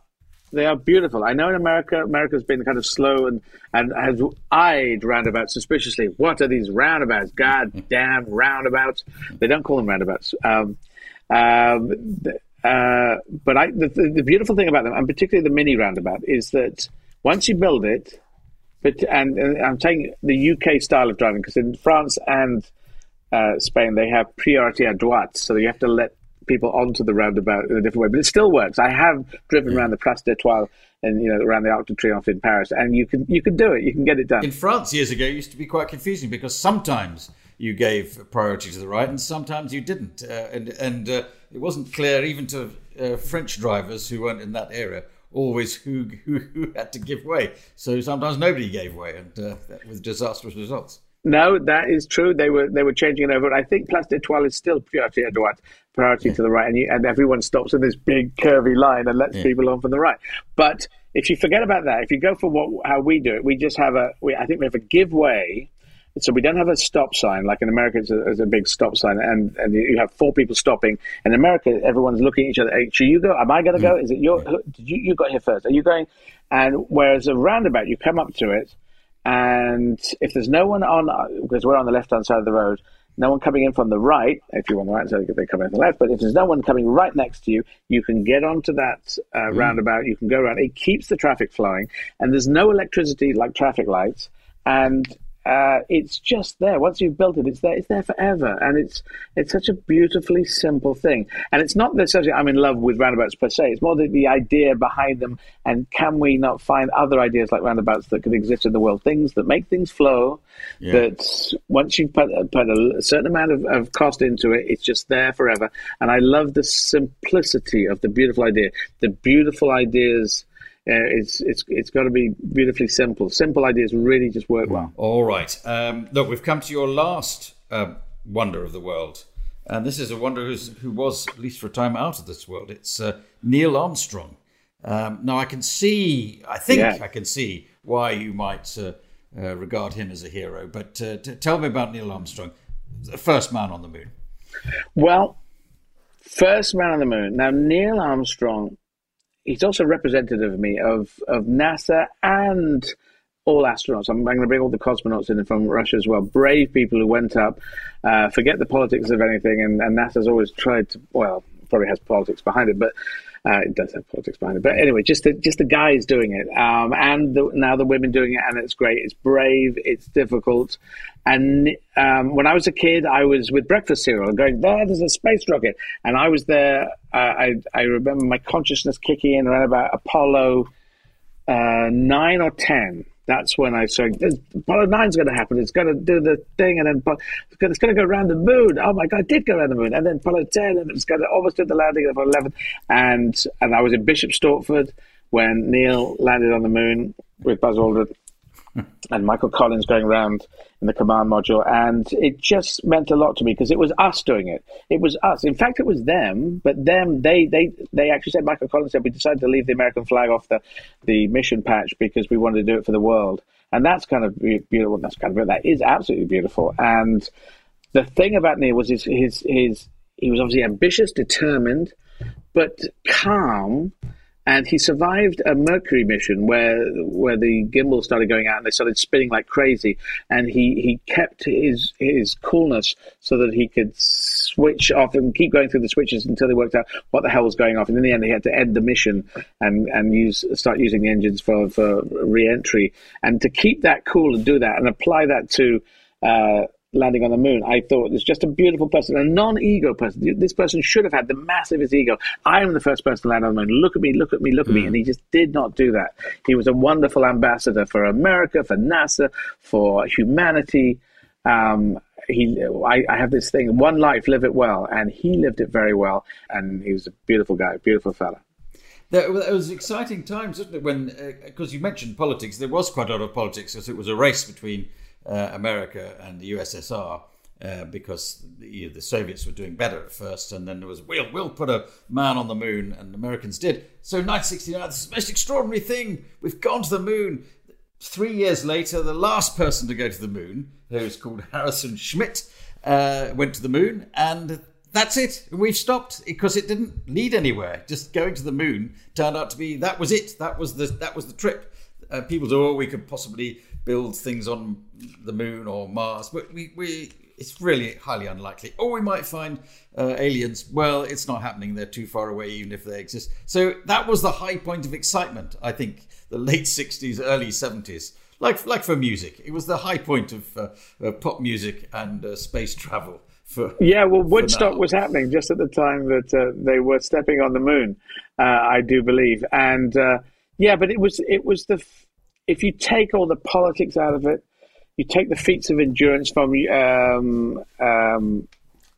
S2: they are beautiful. I know in America, America's been kind of slow and, and has eyed roundabouts suspiciously. What are these roundabouts? God damn roundabouts. They don't call them roundabouts. Um, um, uh, but I, the, the, beautiful thing about them, and particularly the mini roundabout, is that once you build it, but and, and I'm taking the UK style of driving because in France and uh, Spain they have priority à droite, so you have to let people onto the roundabout in a different way. But it still works. I have driven mm. around the Place d'Etoile and you know around the Arc de Triomphe in Paris, and you can you can do it. You can get it done.
S1: In France years ago, it used to be quite confusing because sometimes you gave priority to the right, and sometimes you didn't. Uh, and and uh, it wasn't clear even to uh, French drivers who weren't in that area always who, who, who had to give way. So sometimes nobody gave way, and uh, with disastrous results.
S2: No, that is true. They were they were changing it over. I think Place d'Etoile is still priority à droite, priority yeah. to the right, and you, and everyone stops in this big curvy line and lets yeah. people on from the right. But if you forget about that, if you go for what how we do it, we just have a. We, I think we have a give way so we don't have a stop sign like in America. It's a, it's a, big stop sign, and and you have four people stopping. In America, everyone's looking at each other. Hey, should you go? Am I going to go? Mm. Is it your? Did you you got here first? Are you going? And whereas a roundabout, you come up to it, and if there's no one on, because we're on the left hand side of the road, no one coming in from the right. If you're on the right side, they come in from the left. But if there's no one coming right next to you, you can get onto that uh, mm. roundabout. You can go around. It keeps the traffic flowing, and there's no electricity like traffic lights. And uh, it's just there. Once you've built it, it's there. It's there forever, and it's it's such a beautifully simple thing. And it's not necessarily I'm in love with roundabouts per se. It's more the, the idea behind them. And can we not find other ideas like roundabouts that could exist in the world? Things that make things flow. Yeah. That once you've put, put a, certain amount of, of cost into it, it's just there forever. And I love the simplicity of the beautiful idea. The beautiful ideas uh, it's it's it's got to be beautifully simple. Simple ideas really just work well.
S1: All right. Um, look, we've come to your last uh, wonder of the world, and this is a wonder who's, who was at least for a time out of this world. It's uh, Neil Armstrong. Um, now I can see, I think yeah. I can see why you might uh, uh, regard him as a hero. But uh, t- tell me about Neil Armstrong, the first man on the moon.
S2: Well, first man on the moon. Now Neil Armstrong he's also representative of me of of NASA and all astronauts. I'm, I'm, going to bring all the cosmonauts in from Russia as well. Brave people who went up. Uh, forget the politics of anything, and, and NASA's always tried to. Well, probably has politics behind it, but uh, it does have politics behind it. But anyway, just the just the guys doing it, um, and the, now the women doing it, and it's great. It's brave. It's difficult. And um, when I was a kid, I was with breakfast cereal going, there, there's a space rocket. And I was there. Uh, I, I remember my consciousness kicking in around about Apollo uh, 9 or 10 that's when I said, Apollo 9's going to happen. It's going to do the thing, and then it's going to go around the moon. Oh my God, it did go around the moon. And then Apollo 10, and it's going to almost do the landing of Apollo 11. And, and I was in Bishop Stortford when Neil landed on the moon with Buzz Aldrin and Michael Collins going around in the command module. And it just meant a lot to me because it was us doing it. It was us. In fact, it was them, but them, they, they, they actually said, Michael Collins said, we decided to leave the American flag off the, the mission patch because we wanted to do it for the world. And that's kind of beautiful. That's kind of, that is absolutely beautiful. And the thing about Neil was his, his, his he was obviously ambitious, determined, but calm and he survived a Mercury mission where where the gimbal started going out and they started spinning like crazy, and he he kept his his coolness so that he could switch off and keep going through the switches until they worked out what the hell was going off. And in the end, he had to end the mission and and use start using the engines for for re-entry and to keep that cool and do that and apply that to. Uh, landing on the moon. I thought it's just a beautiful person, a non-ego person. This person should have had the massivest ego. I am the first person to land on the moon. Look at me, look at me, look at mm. me. And he just did not do that. He was a wonderful ambassador for America, for NASA, for humanity. Um, he, I, I, have this thing, one life, live it well, and he lived it very well. And he was a beautiful guy, beautiful fella.
S1: There, it was exciting times, wasn't it? When because uh, you mentioned politics, there was quite a lot of politics because it was a race between America and the USSR. Uh, because the, Soviets were doing better at first, and then there was we'll we'll put a man on the moon, and the Americans did. So 1969, this is the most extraordinary thing. We've gone to the moon. Three years later, the last person to go to the moon, who's called Harrison Schmitt, uh, went to the moon, and that's it. We've stopped because it didn't lead anywhere. Just going to the moon turned out to be that was it. That was the that was the trip. Uh, people thought, oh, we could possibly build things on the moon or Mars, but we, we it's really highly unlikely. Or we might find uh, aliens. Well, it's not happening. They're too far away, even if they exist. So that was the high point of excitement. I think the late '60s, early '70s, like like for music, it was the high point of uh, pop music and uh, space travel. For,
S2: yeah, well, Woodstock was happening just at the time that uh, they were stepping on the moon. Uh, I do believe, and uh, yeah, but it was it was the if you take all the politics out of it, you take the feats of endurance from um, um,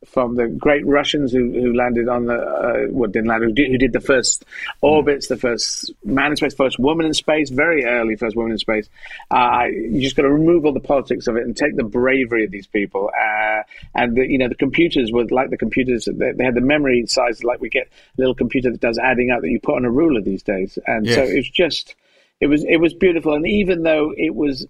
S2: from the great Russians who, who landed on the uh, well didn't land who did, who did the first orbits, the first man in space, first woman in space, very early first woman in space. Uh, you just got to remove all the politics of it and take the bravery of these people. Uh, and the, you know the computers were like the computers; they, they, had the memory size like we get a little computer that does adding up that you put on a ruler these days. And yes. so it's just it was it was beautiful. And even though it was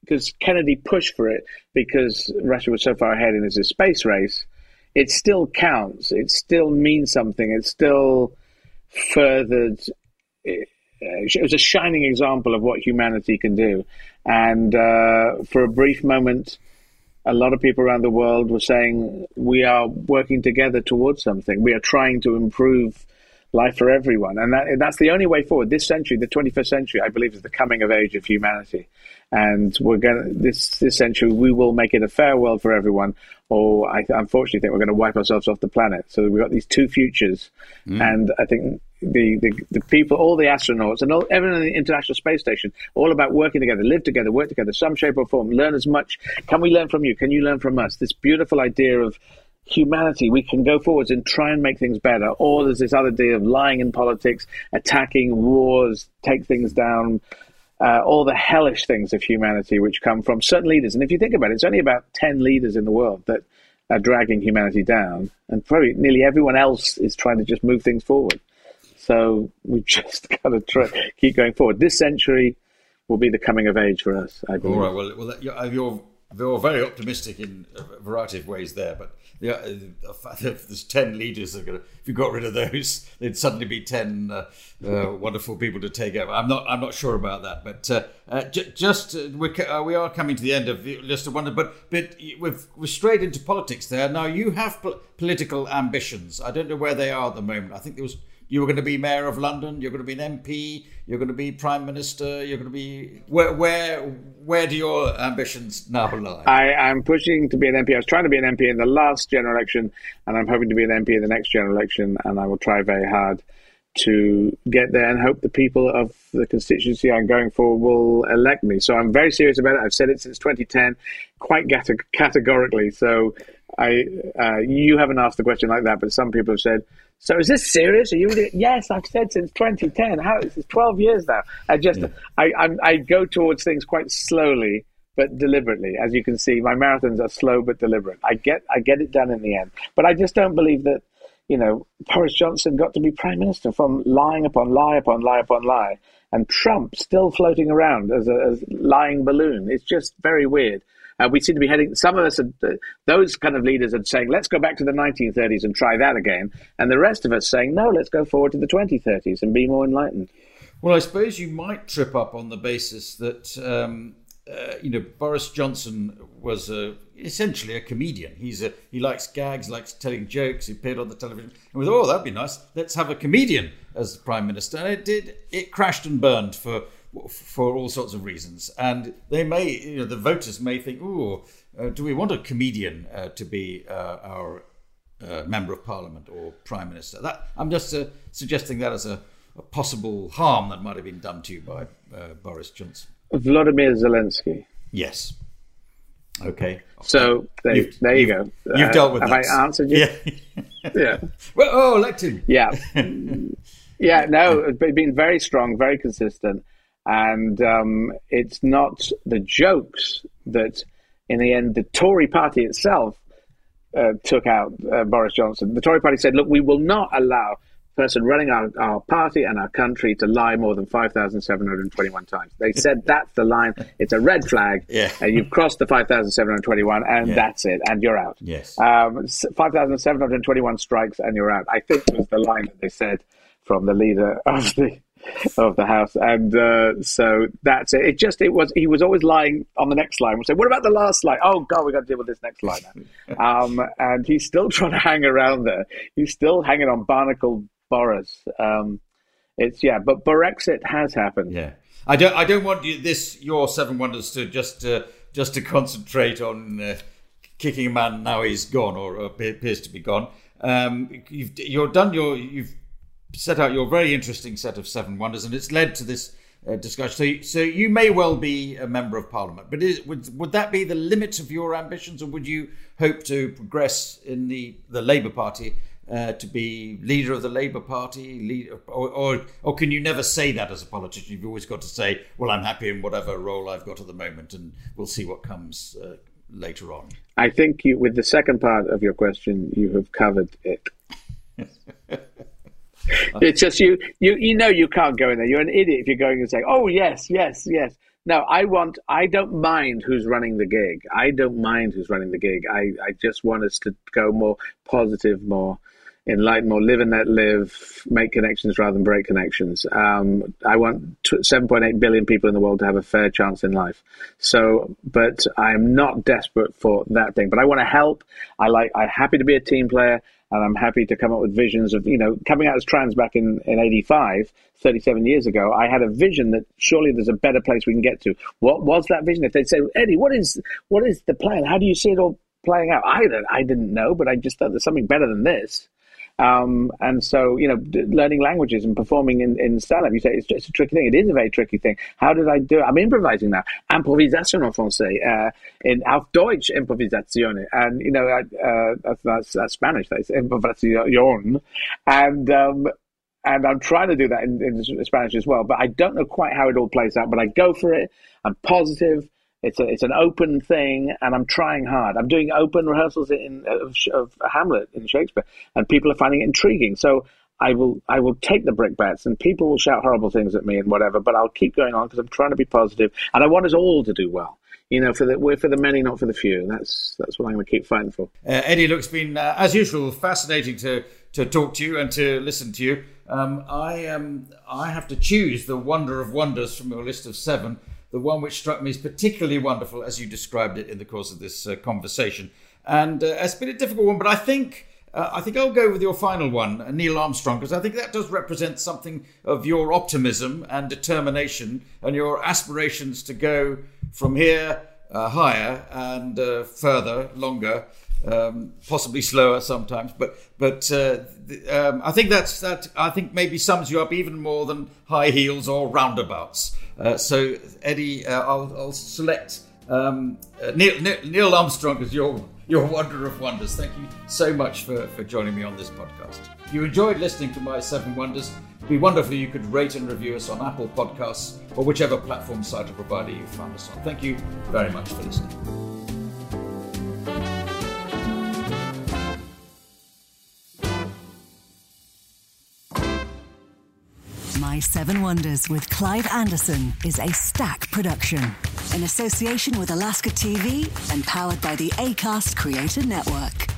S2: because Kennedy pushed for it because Russia was so far ahead in his space race, it still counts. It still means something. It still furthered. It, it was a shining example of what humanity can do. And uh, for a brief moment, a lot of people around the world were saying, We are working together towards something. We are trying to improve life for everyone. And that, that's the only way forward. This century, the 21st century, I believe, is the coming of age of humanity. And we're going to, this, this century, we will make it a fair world for everyone. Or I unfortunately think we're going to wipe ourselves off the planet. So we've got these two futures. Mm. And I think the, the, the people, all the astronauts, and all, everyone in the International Space Station, all about working together, live together, work together, some shape or form, learn as much. Can we learn from you? Can you learn from us? This beautiful idea of humanity, we can go forwards and try and make things better. Or there's this other idea of lying in politics, attacking wars, take things down, uh, all the hellish things of humanity which come from certain leaders. And if you think about it, it's only about 10 leaders in the world that are dragging humanity down. And probably nearly everyone else is trying to just move things forward. So we just got to try, keep going forward. This century will be the coming of age for us, I believe.
S1: All right. Well, well you're, you're, you're very optimistic in a variety of ways there, but yeah, uh, there's 10 leaders, are gonna, if you got rid of those, there'd suddenly be 10 uh, uh, wonderful people to take over. I'm not, I'm not sure about that, but uh, uh j- just uh, we're, we are coming to the end of the list of wonder. But but we've we're straight into politics there. Now you have po- political ambitions. I don't know where they are at the moment. I think there was you were going to be mayor of London. You're going to be an MP. You're going to be prime minister. You're going to be where where where do your ambitions now lie?
S2: I am pushing to be an MP. I was trying to be an MP in the last general election, and I'm hoping to be an MP in the next general election. And I will try very hard to get there and hope the people of the constituency I'm going for will elect me. So I'm very serious about it. I've said it since 2010, quite categorically. So I, uh, you haven't asked a question like that, but some people have said, so is this serious? Are you? Really? Yes, I've said since 2010. How? It's 12 years now. I just, yeah. I, I, I go towards things quite slowly but deliberately. As you can see, my marathons are slow but deliberate. I get, I get it done in the end. But I just don't believe that, you know, Boris Johnson got to be prime minister from lying upon lie upon lie upon lie, and Trump still floating around as a as lying balloon. It's just very weird. Uh, we seem to be heading. Some of us, are, uh, those kind of leaders, are saying, "Let's go back to the 1930s and try that again," and the rest of us saying, "No, let's go forward to the 2030s and be more enlightened."
S1: Well, I suppose you might trip up on the basis that um, uh, you know Boris Johnson was a, essentially a comedian. He's a he likes gags, likes telling jokes. He appeared on the television, and thought, oh, that'd be nice. Let's have a comedian as the prime minister. And it did. It crashed and burned for for all sorts of reasons. And they may, you know, the voters may think, oh, uh, do we want a comedian uh, to be uh, our uh, member of parliament or prime minister? That I'm just uh, suggesting that as a, a, possible harm that might have been done to you by uh, Boris Johnson.
S2: Vladimir Zelensky.
S1: Yes. Okay.
S2: So there, you there you go.
S1: You've dealt with
S2: have
S1: that.
S2: I answered you?
S1: Yeah.
S2: yeah.
S1: Well, oh, elect him.
S2: Yeah. yeah. No, it's been very strong, very consistent. And um, it's not the jokes that, in the end, the Tory party itself uh, took out uh, Boris Johnson. The Tory party said, look, we will not allow a person running our, our party and our country to lie more than 5,721 times. They said that's the line. It's a red flag.
S1: Yeah.
S2: And you've crossed the 5,721 and
S1: Yeah.
S2: that's it. And you're out.
S1: Yes.
S2: Um, 5,721 strikes and you're out. I think was the line that they said from the leader of the of the house, and uh, so that's it. It just it was he was always lying on the next line. We say, what about the last line? Oh God, we got to deal with this next line. um, and he's still trying to hang around there. He's still hanging on Barnacle Boris. Um, it's yeah, but Brexit has happened.
S1: Yeah, I don't. I don't want you, this your seven wonders to just uh, just to concentrate on uh, kicking a man now he's gone or appears to be gone. Um, you've you're done your you've set out your very interesting set of seven wonders, and it's led to this uh, discussion. So, you- so you may well be a member of parliament, but is, would would that be the limit of your ambitions, or would you hope to progress in the the Labour Party? Uh, to be leader of the Labour Party, lead, or, or or can you never say that as a politician? You've always got to say, "Well, I'm happy in whatever role I've got at the moment, and we'll see what comes uh, later on."
S2: I think you, with the second part of your question, you have covered it. it's just you, you, you know, you can't go in there. You're an idiot if you're going and saying, "Oh yes, yes, yes." No, I want. I don't mind who's running the gig. I don't mind who's running the gig. I, I just want us to go more positive, more enlightened, more live and let live, make connections rather than break connections. Um, I want t- 7.8 billion people in the world to have a fair chance in life. So, but I'm not desperate for that thing. But I want to help. I like. I'm happy to be a team player, and I'm happy to come up with visions of you know coming out as trans back in in '85. 37 years ago, I had a vision that surely there's a better place we can get to. What was that vision? If they'd say, Eddie, what is what is the plan? How do you see it all playing out? I don't, I didn't know, but I just thought there's something better than this. Um, and so, you know, d- learning languages and performing in, in stand-up, you say it's, it's a tricky thing. It is a very tricky thing. How did I do it? I'm improvising now. Improvisation en français. Uh, in auf Deutsch Improvisation. And, you know, uh, that's, that's, that's Spanish. That's. And, um, and I'm trying to do that in, in Spanish as well. But I don't know quite how it all plays out. But I go for it. I'm positive. It's a, it's an open thing, and I'm trying hard. I'm doing open rehearsals in of, of Hamlet in Shakespeare, and people are finding it intriguing. So I will I will take the brickbats, and people will shout horrible things at me and whatever. But I'll keep going on because I'm trying to be positive, and I want us all to do well. You know, for the we're for the many, not for the few. That's that's what I'm going to keep fighting for.
S1: Uh, Eddie, look, it's been uh, as usual fascinating to to talk to you and to listen to you. Um, I um, I have to choose the wonder of wonders from your list of seven. The one which struck me as particularly wonderful, as you described it in the course of this uh, conversation, and uh, it's been a difficult one. But I think uh, I think I'll go with your final one, uh, Neil Armstrong, because I think that does represent something of your optimism and determination and your aspirations to go from here uh, higher and uh, further, longer, um, possibly slower sometimes. But but uh, um, I think that's that. I think maybe sums you up even more than high heels or roundabouts. Uh, so Eddie, uh, I'll, I'll select um, uh, Neil, Neil, Neil Armstrong as your your wonder of wonders. Thank you so much for, for joining me on this podcast. If you enjoyed listening to my seven wonders, it'd be wonderful if you could rate and review us on Apple Podcasts or whichever platform site or provider you found us on. Thank you very much for listening.
S5: My Seven Wonders with Clive Anderson is a stack production. in association with Alaska TV and powered by the ACAST Creator Network.